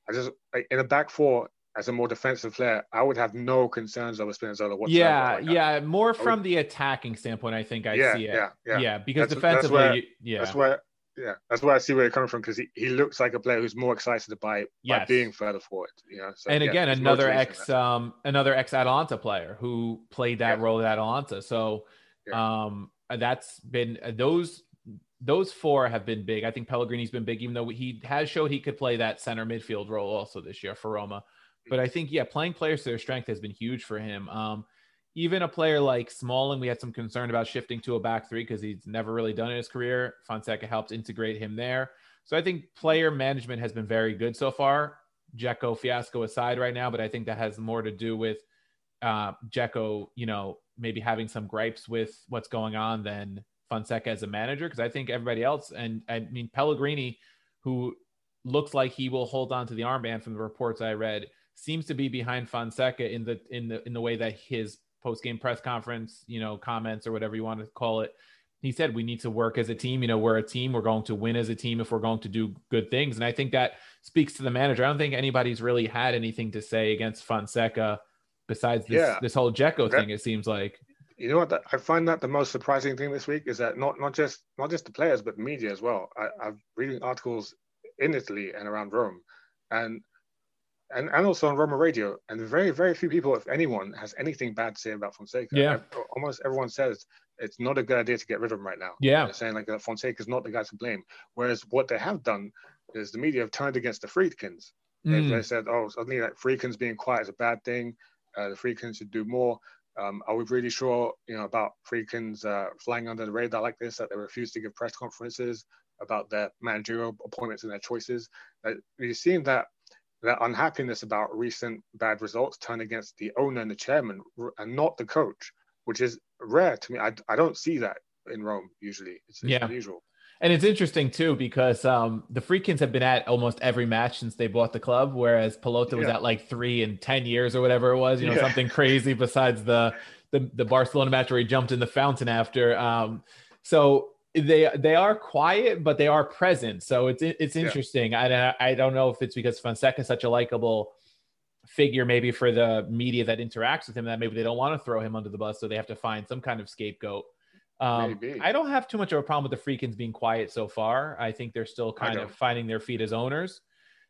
I just like, in a back four as a more defensive player, I would have no concerns over Spinazzola whatsoever. Yeah, yeah, more from would, the attacking standpoint. I think I yeah, see it. Yeah, yeah, yeah, because that's, defensively, that's where, yeah, that's where yeah, that's where I see where you're coming from because he, he looks like a player who's more excited by yes. by being further forward. You know, so, and yeah, again, another ex um another ex Atalanta player who played that yeah. role at Atalanta. So yeah. um that's been those those four have been big. I think Pellegrini's been big, even though he has showed he could play that center midfield role also this year for Roma. But I think yeah, playing players to their strength has been huge for him. Um, even a player like Smalling, we had some concern about shifting to a back three because he's never really done it in his career. Fonseca helped integrate him there. So I think player management has been very good so far. Dzeko fiasco aside right now, but I think that has more to do with uh, Dzeko, you know, maybe having some gripes with what's going on than Fonseca as a manager. Because I think everybody else, and I mean Pellegrini, who looks like he will hold on to the armband from the reports I read, seems to be behind Fonseca in the in the in the way that his post game press conference, you know, comments or whatever you want to call it. He said we need to work as a team. You know, we're a team. We're going to win as a team if we're going to do good things. And I think that speaks to the manager. I don't think anybody's really had anything to say against Fonseca besides this yeah. this whole Dzeko thing. It seems like. You know what? I find that the most surprising thing this week is that not not just not just the players but the media as well. I, I'm reading articles in Italy and around Rome, and and, and also on Roma Radio, and very, very few people, if anyone, has anything bad to say about Fonseca. Yeah. Almost everyone says it's not a good idea to get rid of him right now. Yeah. They're saying like that Fonseca is not the guy to blame. Whereas what they have done is the media have turned against the Friedkins. Mm. They, said, oh, suddenly like Friedkins being quiet is a bad thing. Uh, the Friedkins should do more. Um, are we really sure, you know, about Friedkins uh, flying under the radar like this, that they refuse to give press conferences about their managerial appointments and their choices? Uh, you seem that that unhappiness about recent bad results turn against the owner and the chairman and not the coach, which is rare to me. I, I don't see that in Rome usually. It's, it's yeah. unusual. And it's interesting too because um, the Friedkins have been at almost every match since they bought the club, whereas Pallotta yeah. was at like three in ten years or whatever it was. You know, yeah. something crazy besides the, the the Barcelona match where he jumped in the fountain after. Um, so they they are quiet, but they are present. So it's it's interesting. Yeah. I I don't know if it's because Fonseca is such a likable figure, maybe for the media that interacts with him, that maybe they don't want to throw him under the bus, so they have to find some kind of scapegoat. Um, I don't have too much of a problem with the Friedkins being quiet so far. I think they're still kind of finding their feet as owners.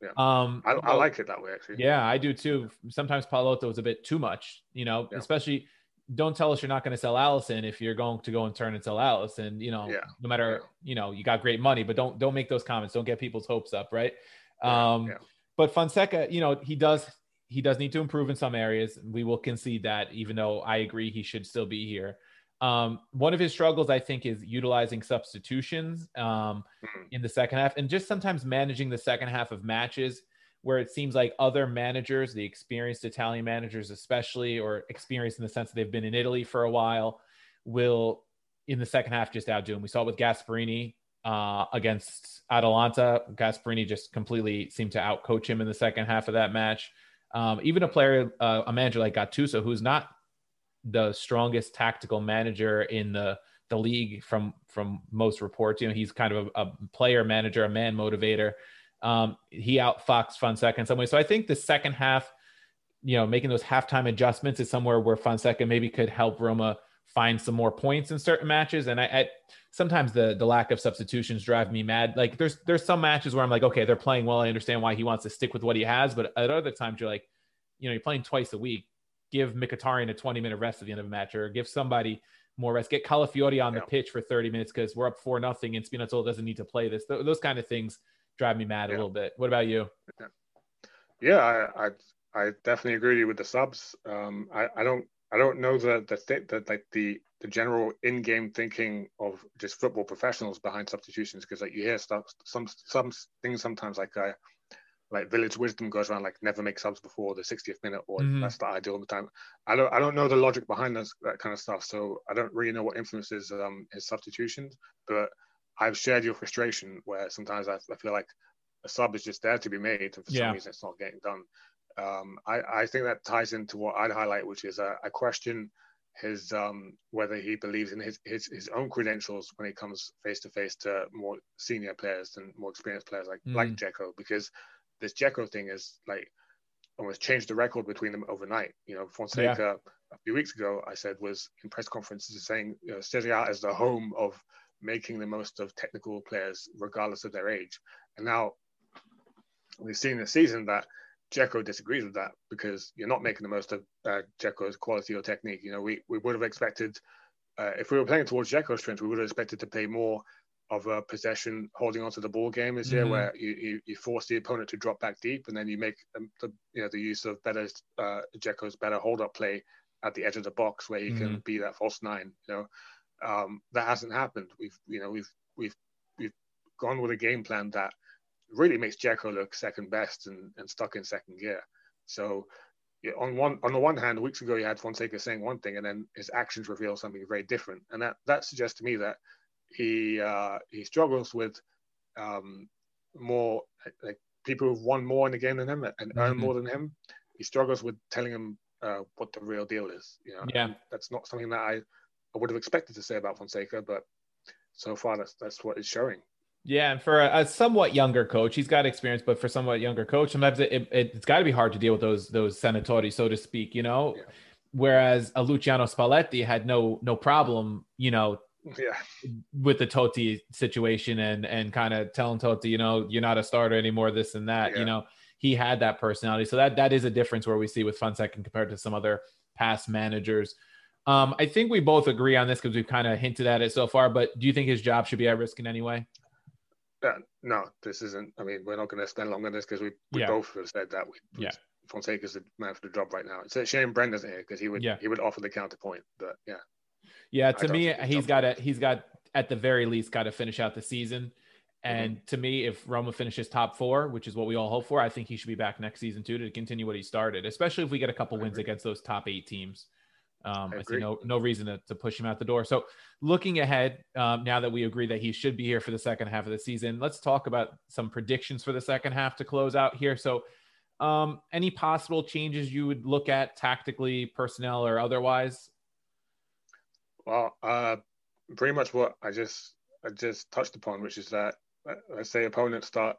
Yeah. Um, I, I, like it that way actually. Yeah, I do too. Sometimes Pallotta was a bit too much, you know, yeah. especially don't tell us you're not going to sell Alisson if you're going to go and turn and sell Alisson. You know, yeah. no matter yeah. you know you got great money, but don't don't make those comments. Don't get people's hopes up, right? Yeah. Um, but Fonseca, you know, he does he does need to improve in some areas. We will concede that, even though I agree he should still be here. Um, one of his struggles, I think, is utilizing substitutions um, Hmm. in the second half, and just sometimes managing the second half of matches where it seems like other managers, the experienced Italian managers, especially, or experienced in the sense that they've been in Italy for a while, will in the second half just outdo him. We saw it with Gasperini uh, against Atalanta. Gasperini just completely seemed to outcoach him in the second half of that match. Um, even a player, uh, a manager like Gattuso, who's not the strongest tactical manager in the the league from from most reports. You know, he's kind of a, a player manager, a man motivator. Um, he outfoxed Fonseca in some way. So I think the second half, you know, making those halftime adjustments is somewhere where Fonseca maybe could help Roma find some more points in certain matches. And I, I sometimes the the lack of substitutions drive me mad. Like there's there's some matches where I'm like, okay, they're playing well. I understand why he wants to stick with what he has, but at other times you're like, you know, you're playing twice a week. Give Mkhitaryan a 20 minute rest at the end of a match, or give somebody more rest. Get Calafiori on the pitch for 30 minutes because we're up four nothing, and Spinazzola doesn't need to play this. Th- those kind of things drive me mad a little bit. What about you? Yeah, I, I I definitely agree with the subs. Um, I, I don't I don't know the the th- the like the the general in-game thinking of just football professionals behind substitutions because like you hear stuff some some things sometimes like uh, like village wisdom goes around like never make subs before the 60th minute or Mhm. that's the ideal all the time. I don't I don't know the logic behind this, that kind of stuff, so I don't really know what influences um, his substitutions. But I've shared your frustration where sometimes I, I feel like a sub is just there to be made, and for Yeah. some reason it's not getting done. Um, I, I think that ties into what I'd highlight, which is uh, I question his um, whether he believes in his, his his own credentials when he comes face to face to more senior players and more experienced players like like Mm. Dzeko, because this Dzeko thing is like almost changed the record between them overnight. You know, Fonseca a few weeks ago I said was in press conferences saying you know, Serie A is the home of making the most of technical players regardless of their age, and now we've seen this season that Dzeko disagrees with that because you're not making the most of uh, quality or technique. You know, we, we would have expected, uh, if we were playing towards Dzeko's strength, we would have expected to play more of a possession, holding onto the ball game this year, Mhm. where you, you, you force the opponent to drop back deep, and then you make um, the you know the use of better uh, better hold up play at the edge of the box where he can be that false nine. You know, um, that hasn't happened. We've you know we've we've we've gone with a game plan that really makes Dzeko look second best and, and stuck in second gear. So yeah, on one on the one hand, weeks ago you had Fonseca saying one thing, and then his actions reveal something very different, and that that suggests to me that he uh, he struggles with um, more like people who've won more in the game than him and earned Mhm. more than him. He struggles with telling him uh, what the real deal is. You know, Yeah. That's not something that I, I would have expected to say about Fonseca, but so far that's that's what it's showing. Yeah, and for a, a somewhat younger coach, he's got experience, but for somewhat younger coach, sometimes it, it, it's got to be hard to deal with those those senatori, so to speak. You know, Yeah. whereas a Luciano Spalletti had no no problem, you know, Yeah, with the Totti situation and and kind of telling Totti, you know, you're not a starter anymore, this and that. Yeah. You know, he had that personality, so that that is a difference where we see with Fonseca compared to some other past managers. Um, I think we both agree on this because we've kind of hinted at it so far. But do you think his job should be at risk in any way? Uh, no, this isn't. I mean, we're not going to spend long on this because we, we Yeah. both have said that. We, Yeah. Fonseca's the man for the job right now. It's a shame Brendan's here because he would Yeah. he would offer the counterpoint. But yeah, Yeah, to me, he's got to he's got at the very least got to finish out the season. Mm-hmm. And to me, if Roma finishes top four, which is what we all hope for, I think he should be back next season too to continue what he started. Especially if we get a couple I wins agree. against those top eight teams. Um, I I, see no no reason to, to push him out the door. So looking ahead, um, now that we agree that he should be here for the second half of the season, let's talk about some predictions for the second half to close out here. So, um, any possible changes you would look at tactically, personnel, or otherwise? well, uh, pretty much what I just I just touched upon, which is that uh, let's say opponents start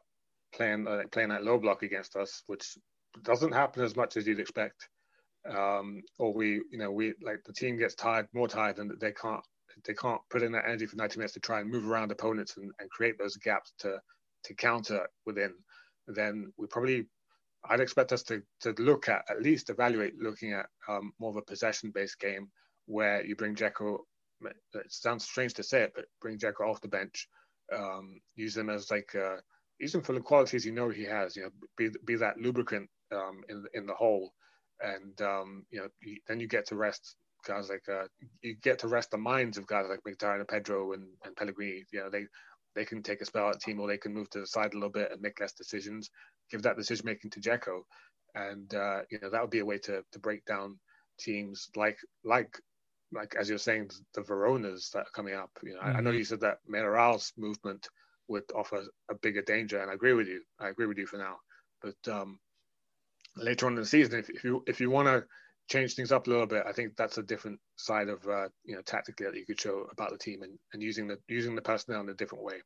playing uh, playing that low block against us, which doesn't happen as much as you'd expect. Um, or we, you know, we like the team gets tired, more tired, and they can't they can't put in that energy for 90 minutes to try and move around opponents and, and create those gaps to to counter within. Then we probably I'd expect us to to look at at least evaluate looking at um, more of a possession based game where you bring Dzeko. It sounds strange to say it, but bring Dzeko off the bench, um, use him as like uh, use him for the qualities you know he has. You know, be be that lubricant um, in in the hole, and um, you know you, then you get to rest guys like uh, you get to rest the minds of guys like Mkhitaryan and Pedro and, and Pellegrini. You know, they they can take a spell at the team or they can move to the side a little bit and make less decisions. Give that decision making to Dzeko, and uh, you know that would be a way to to break down teams like like like as you're saying the Veronas that are coming up. You know, mm-hmm. I, I know mm-hmm. you said that Mayoral's movement would offer a bigger danger, and I agree with you. I agree with you for now, but um, later on in the season, if, if you if you want to change things up a little bit, I think that's a different side of uh, you know tactically that you could show about the team and, and using the using the personnel in a different way.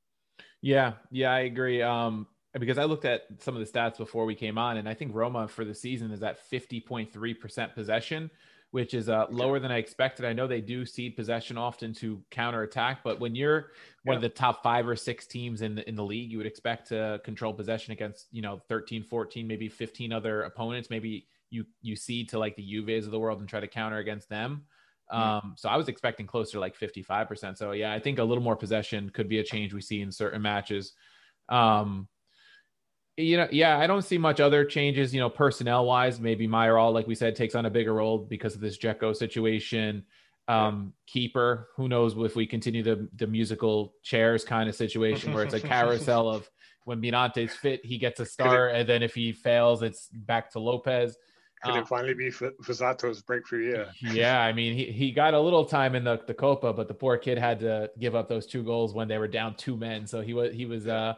Yeah, yeah, I agree. Um, because I looked at some of the stats before we came on, and I think Roma for the season is at fifty point three percent possession, which is uh, lower than I expected. I know they do cede possession often to counter attack, but when you're one of the top five or six teams in the, in the league, you would expect to control possession against, you know, 13, 14, maybe 15 other opponents. Maybe you, you cede to like the Juves of the world and try to counter against them. Hmm. Um, so I was expecting closer to like 55%. So yeah, I think a little more possession could be a change we see in certain matches. Um, you know, yeah, I don't see much other changes, you know, personnel wise. Maybe Mayoral, like we said, takes on a bigger role because of this Dzeko situation. Um, keeper, who knows if we continue the the musical chairs kind of situation where it's a carousel of when Mirante's fit, he gets a start, and then if he fails, it's back to Lopez. Could um, it finally be Fuzato's breakthrough year? yeah, I mean, he, he got a little time in the, the Coppa, but the poor kid had to give up those two goals when they were down two men. So he was he was uh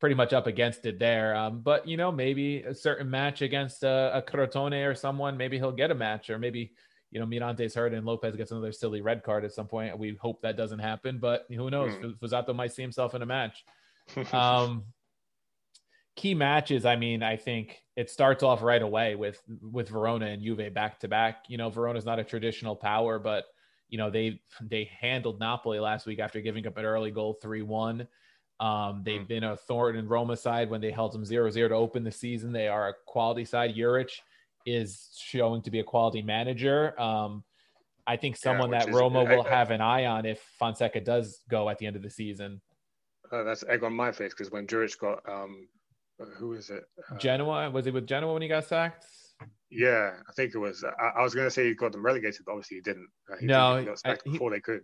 pretty much up against it there. Um, but you know, maybe a certain match against a, a Crotone or someone, maybe he'll get a match, or maybe you know Mirante's hurt and Lopez gets another silly red card at some point. We hope that doesn't happen, but who knows? Mm. Fuzato might see himself in a match. um, key matches. I mean, I think it starts off right away with with Verona and Juve back to back. You know, Verona's not a traditional power, but you know they they handled Napoli last week after giving up an early goal three one. Um, they've mm. been a thorn in Roma side when they held them 0 0 to open the season. They are a quality side. Juric is showing to be a quality manager. Um, I think someone yeah, that is, Roma will have an eye on if Fonseca does go at the end of the season. Uh, that's egg on my face because when Juric got, um, who is it? Uh, Genoa. Was it with Genoa when he got sacked? Yeah, I think it was. I, I was going to say he got them relegated, but obviously he didn't. Uh, he no, didn't, he got sacked I, he, before they could.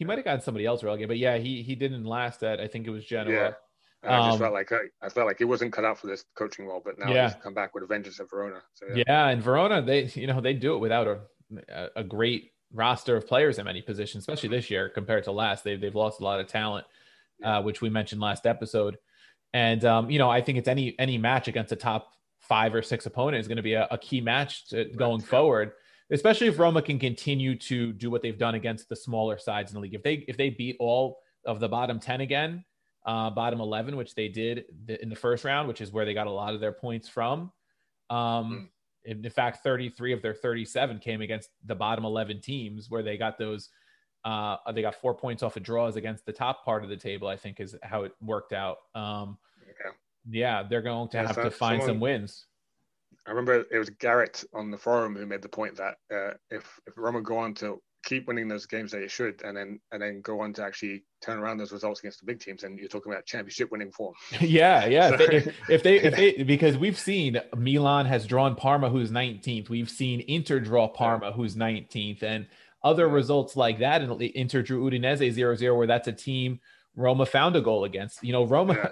He might have gotten somebody else real relegated, but yeah, he he didn't last that. I think it was Genoa. Yeah. I um, just felt like I, I, felt like he wasn't cut out for this coaching role, but now yeah. he's come back with a vengeance at Verona. So, yeah. yeah, and Verona, they you know they do it without a a great roster of players in many positions, especially this year compared to last. They've they've lost a lot of talent, yeah. uh, which we mentioned last episode. And um, you know, I think it's any any match against a top five or six opponent is going to be a, a key match to, going forward especially if Roma can continue to do what they've done against the smaller sides in the league. If they if they beat all of the bottom ten again, uh, bottom eleven, which they did in the first round, which is where they got a lot of their points from. Um, mm. in, fact, thirty three of their thirty seven came against the bottom eleven teams, where they got those. Uh, they got four points off of draws against the top part of the table. I think is how it worked out. Um, yeah. yeah, they're going to have to find someone, some wins I remember it was Garrett on the forum who made the point that uh, if if Roma go on to keep winning those games that it should, and then and then go on to actually turn around those results against the big teams, and you're talking about championship winning form. yeah, yeah. So, if, they, if, they, if they because we've seen Milan has drawn Parma, who's 19th. We've seen Inter draw Parma, who's 19th, and other results like that. And Inter drew Udinese 0-0, where that's a team Roma found a goal against. You know, Roma. Yeah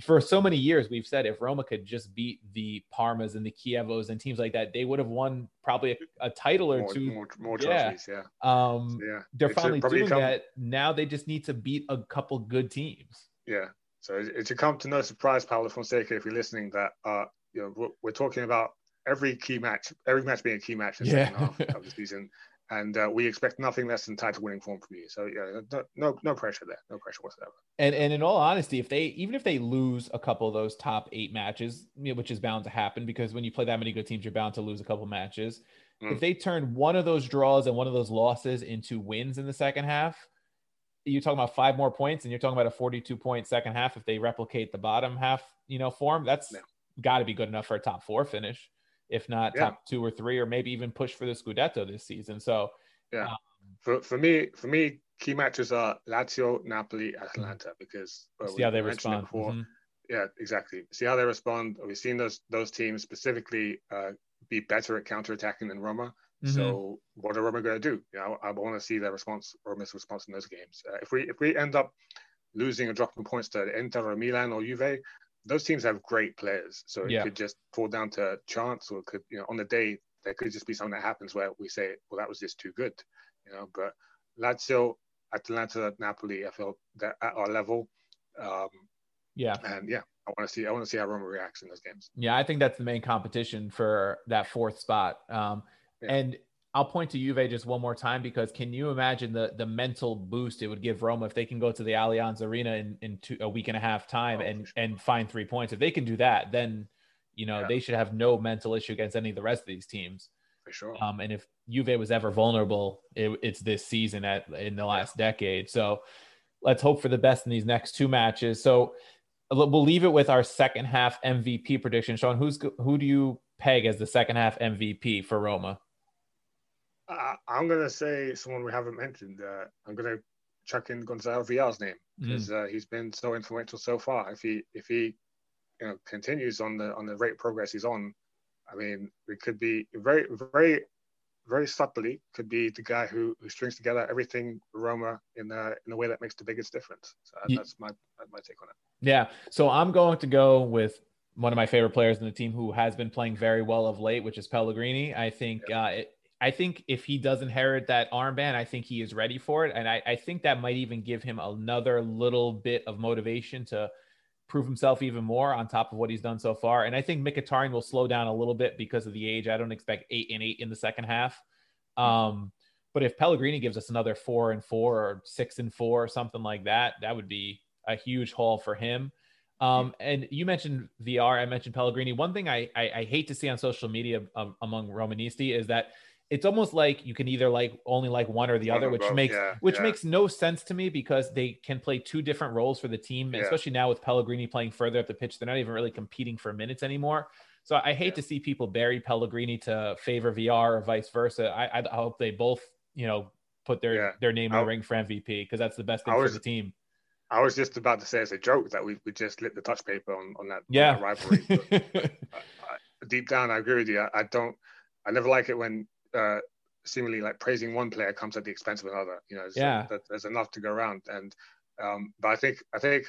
for so many years we've said if Roma could just beat the Parmas and the Chievos and teams like that, they would have won probably a, a title or more, two. More, more trophies, yeah. yeah. Um, yeah. They're it's finally doing that. Now they just need to beat a couple good teams. Yeah. So it should come to no surprise, Paulo Fonseca, if you're listening, that uh, you know we're, we're talking about every key match, every match being a key match in the yeah. second half of the season and uh, we expect nothing less than title winning form from you. So yeah, no, no, no pressure there, no pressure whatsoever. And and in all honesty, if they even if they lose a couple of those top eight matches, you know, which is bound to happen because when you play that many good teams, you're bound to lose a couple of matches. Mm. If they turn one of those draws and one of those losses into wins in the second half, you're talking about five more points, and you're talking about a 42 point second half. If they replicate the bottom half, you know, form, that's yeah. got to be good enough for a top four finish if not yeah. top two or three, or maybe even push for the Scudetto this season. So, yeah, um, for, for me, for me, key matches are Lazio, Napoli, Atalanta because well, see how they respond. Before. Mm-hmm. Yeah, exactly. See how they respond. We've seen those those teams specifically uh, be better at counter attacking than Roma. Mm-hmm. So what are Roma going to do? You know, I, I want to see their response, Roma's response in those games. Uh, if we if we end up losing or dropping points to Inter or Milan or Juve, those teams have great players. So it yeah. could just fall down to chance, or it could you know on the day there could just be something that happens where we say, well, that was just too good, you know. But Lazio, Atalanta, Napoli, I felt that at our level. Um, yeah. And yeah, I want to see I want to see how Roma reacts in those games. Yeah, I think that's the main competition for that fourth spot. Um, yeah. And I'll point to Juve just one more time because can you imagine the the mental boost it would give Roma if they can go to the Allianz Arena in, in two, a week and a half time oh, and sure. and find three points? If they can do that, then you know yeah. they should have no mental issue against any of the rest of these teams. For sure. Um, and if Juve was ever vulnerable, it, it's this season at in the last yeah. decade. So let's hope for the best in these next two matches. So we'll leave it with our second half MVP prediction. Sean, who's who do you peg as the second half MVP for Roma? Uh, I'm gonna say someone we haven't mentioned. Uh, I'm gonna chuck in Gonzalo Villar's name because mm. uh, he's been so influential so far. If he if he you know continues on the on the rate progress he's on, I mean, we could be very very very subtly could be the guy who, who strings together everything Roma in a in a way that makes the biggest difference. So that's my my take on it. Yeah. So I'm going to go with one of my favorite players in the team who has been playing very well of late, which is Pellegrini. I think yeah. uh, it, I think if he does inherit that armband, I think he is ready for it. And I, I, think that might even give him another little bit of motivation to prove himself even more on top of what he's done so far. And I think Mkhitaryan will slow down a little bit because of the age. I don't expect eight and eight in the second half. Um, but if Pellegrini gives us another four and four or six and four or something like that, that would be a huge haul for him. Um, and you mentioned Villar, I mentioned Pellegrini. One thing I, I, I hate to see on social media um, among Romanisti is that it's almost like you can either like only like one or the other, which makes yeah, which yeah. makes no sense to me because they can play two different roles for the team, yeah. especially now with Pellegrini playing further up the pitch. They're not even really competing for minutes anymore. So I hate to see people bury Pellegrini to favor Villar or vice versa. I, I hope they both, you know, put their their name in the ring for MVP because that's the best thing was, for the team. I was just about to say as a joke that we, we just lit the touch paper on, on that, yeah. On that rivalry. but, I, deep down, I agree with you. I, I don't. I never like it when uh, seemingly like praising one player comes at the expense of another. You know, yeah. So there's enough to go around. And um, but I think I think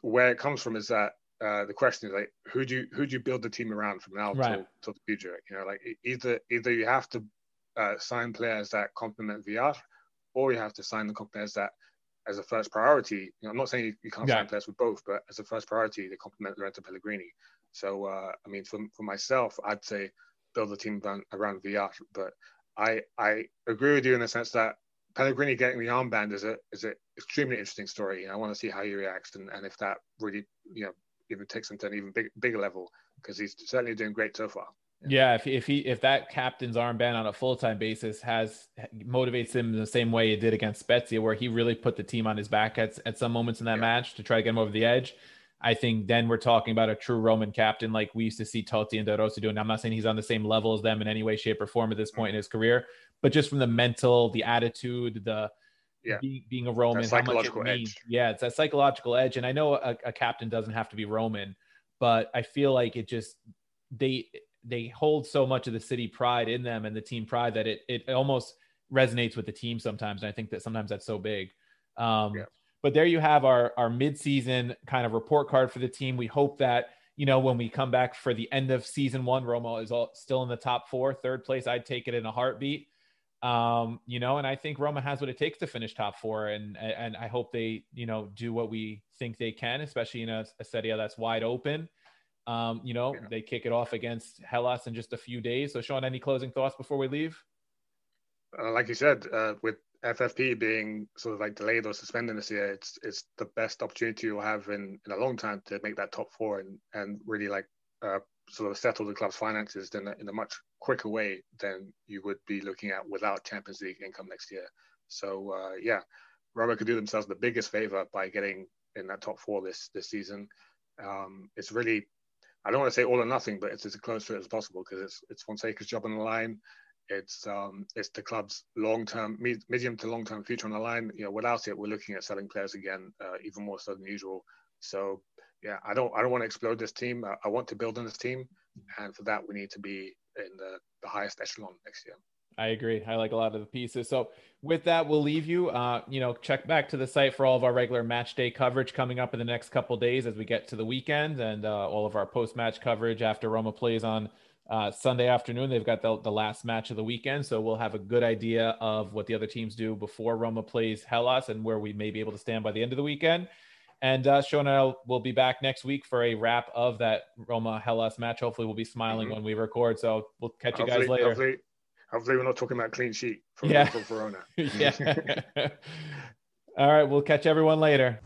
where it comes from is that uh, the question is like who do you who do you build the team around from now right. till, till the future? You know, like either either you have to uh, sign players that complement Villar, or you have to sign the players that as a first priority. You know, I'm not saying you, you can't yeah. sign players with both, but as a first priority, they complement Lorenzo Pellegrini. So uh, I mean, for for myself, I'd say build a team around, around Villar. But I I agree with you in the sense that Pellegrini getting the armband is a is an extremely interesting story. I want to see how he reacts and, and if that really you know even takes him to an even big, bigger level because he's certainly doing great so far. Yeah, if, if he if that captain's armband on a full time basis has motivates him in the same way it did against Spezia, where he really put the team on his back at at some moments in that yeah. match to try to get him over the edge. I think then we're talking about a true Roman captain like we used to see Totti and De Rossi doing. I'm not saying he's on the same level as them in any way, shape, or form at this point in his career, but just from the mental, the attitude, the yeah. being, being a Roman, how much it means. Yeah, it's that psychological edge. And I know a, a captain doesn't have to be Roman, but I feel like it just they they hold so much of the city pride in them and the team pride that it it almost resonates with the team sometimes. And I think that sometimes that's so big. Um, yeah. But there you have our our midseason kind of report card for the team. We hope that you know when we come back for the end of season one, Roma is all, still in the top four, third place. I'd take it in a heartbeat. Um, you know, and I think Roma has what it takes to finish top four, and and I hope they you know do what we think they can, especially in a, a Serie that's wide open. Um, you know, yeah. they kick it off against Hellas in just a few days. So, Sean, any closing thoughts before we leave? Uh, like you said, uh, with FFP being sort of like delayed or suspended this year, it's it's the best opportunity you'll have in, in a long time to make that top four and and really like uh, sort of settle the club's finances in a, in a much quicker way than you would be looking at without Champions League income next year. So uh, yeah, Roma could do themselves the biggest favor by getting in that top four this this season. Um, it's really I don't want to say all or nothing, but it's as close to it as possible because it's it's Fonseca's job on the line. It's um, it's the club's long term, medium to long term future on the line. You know, without it, we're looking at selling players again, uh, even more so than usual. So yeah, I don't I don't want to explode this team. I, I want to build on this team, and for that we need to be in the, the highest echelon next year. I agree. I like a lot of the pieces. So with that, we'll leave you. Uh, you know, check back to the site for all of our regular match day coverage coming up in the next couple days as we get to the weekend, and uh, all of our post match coverage after Roma plays on uh, Sunday afternoon. They've got the, the last match of the weekend, so we'll have a good idea of what the other teams do before Roma plays Hellas and where we may be able to stand by the end of the weekend. And uh, Sean and I will be back next week for a wrap of that Roma Hellas match. Hopefully, we'll be smiling mm-hmm. when we record. So we'll catch you hopefully, guys later. Hopefully, hopefully, we're not talking about clean sheet for, yeah. for Verona. yeah. All right, we'll catch everyone later.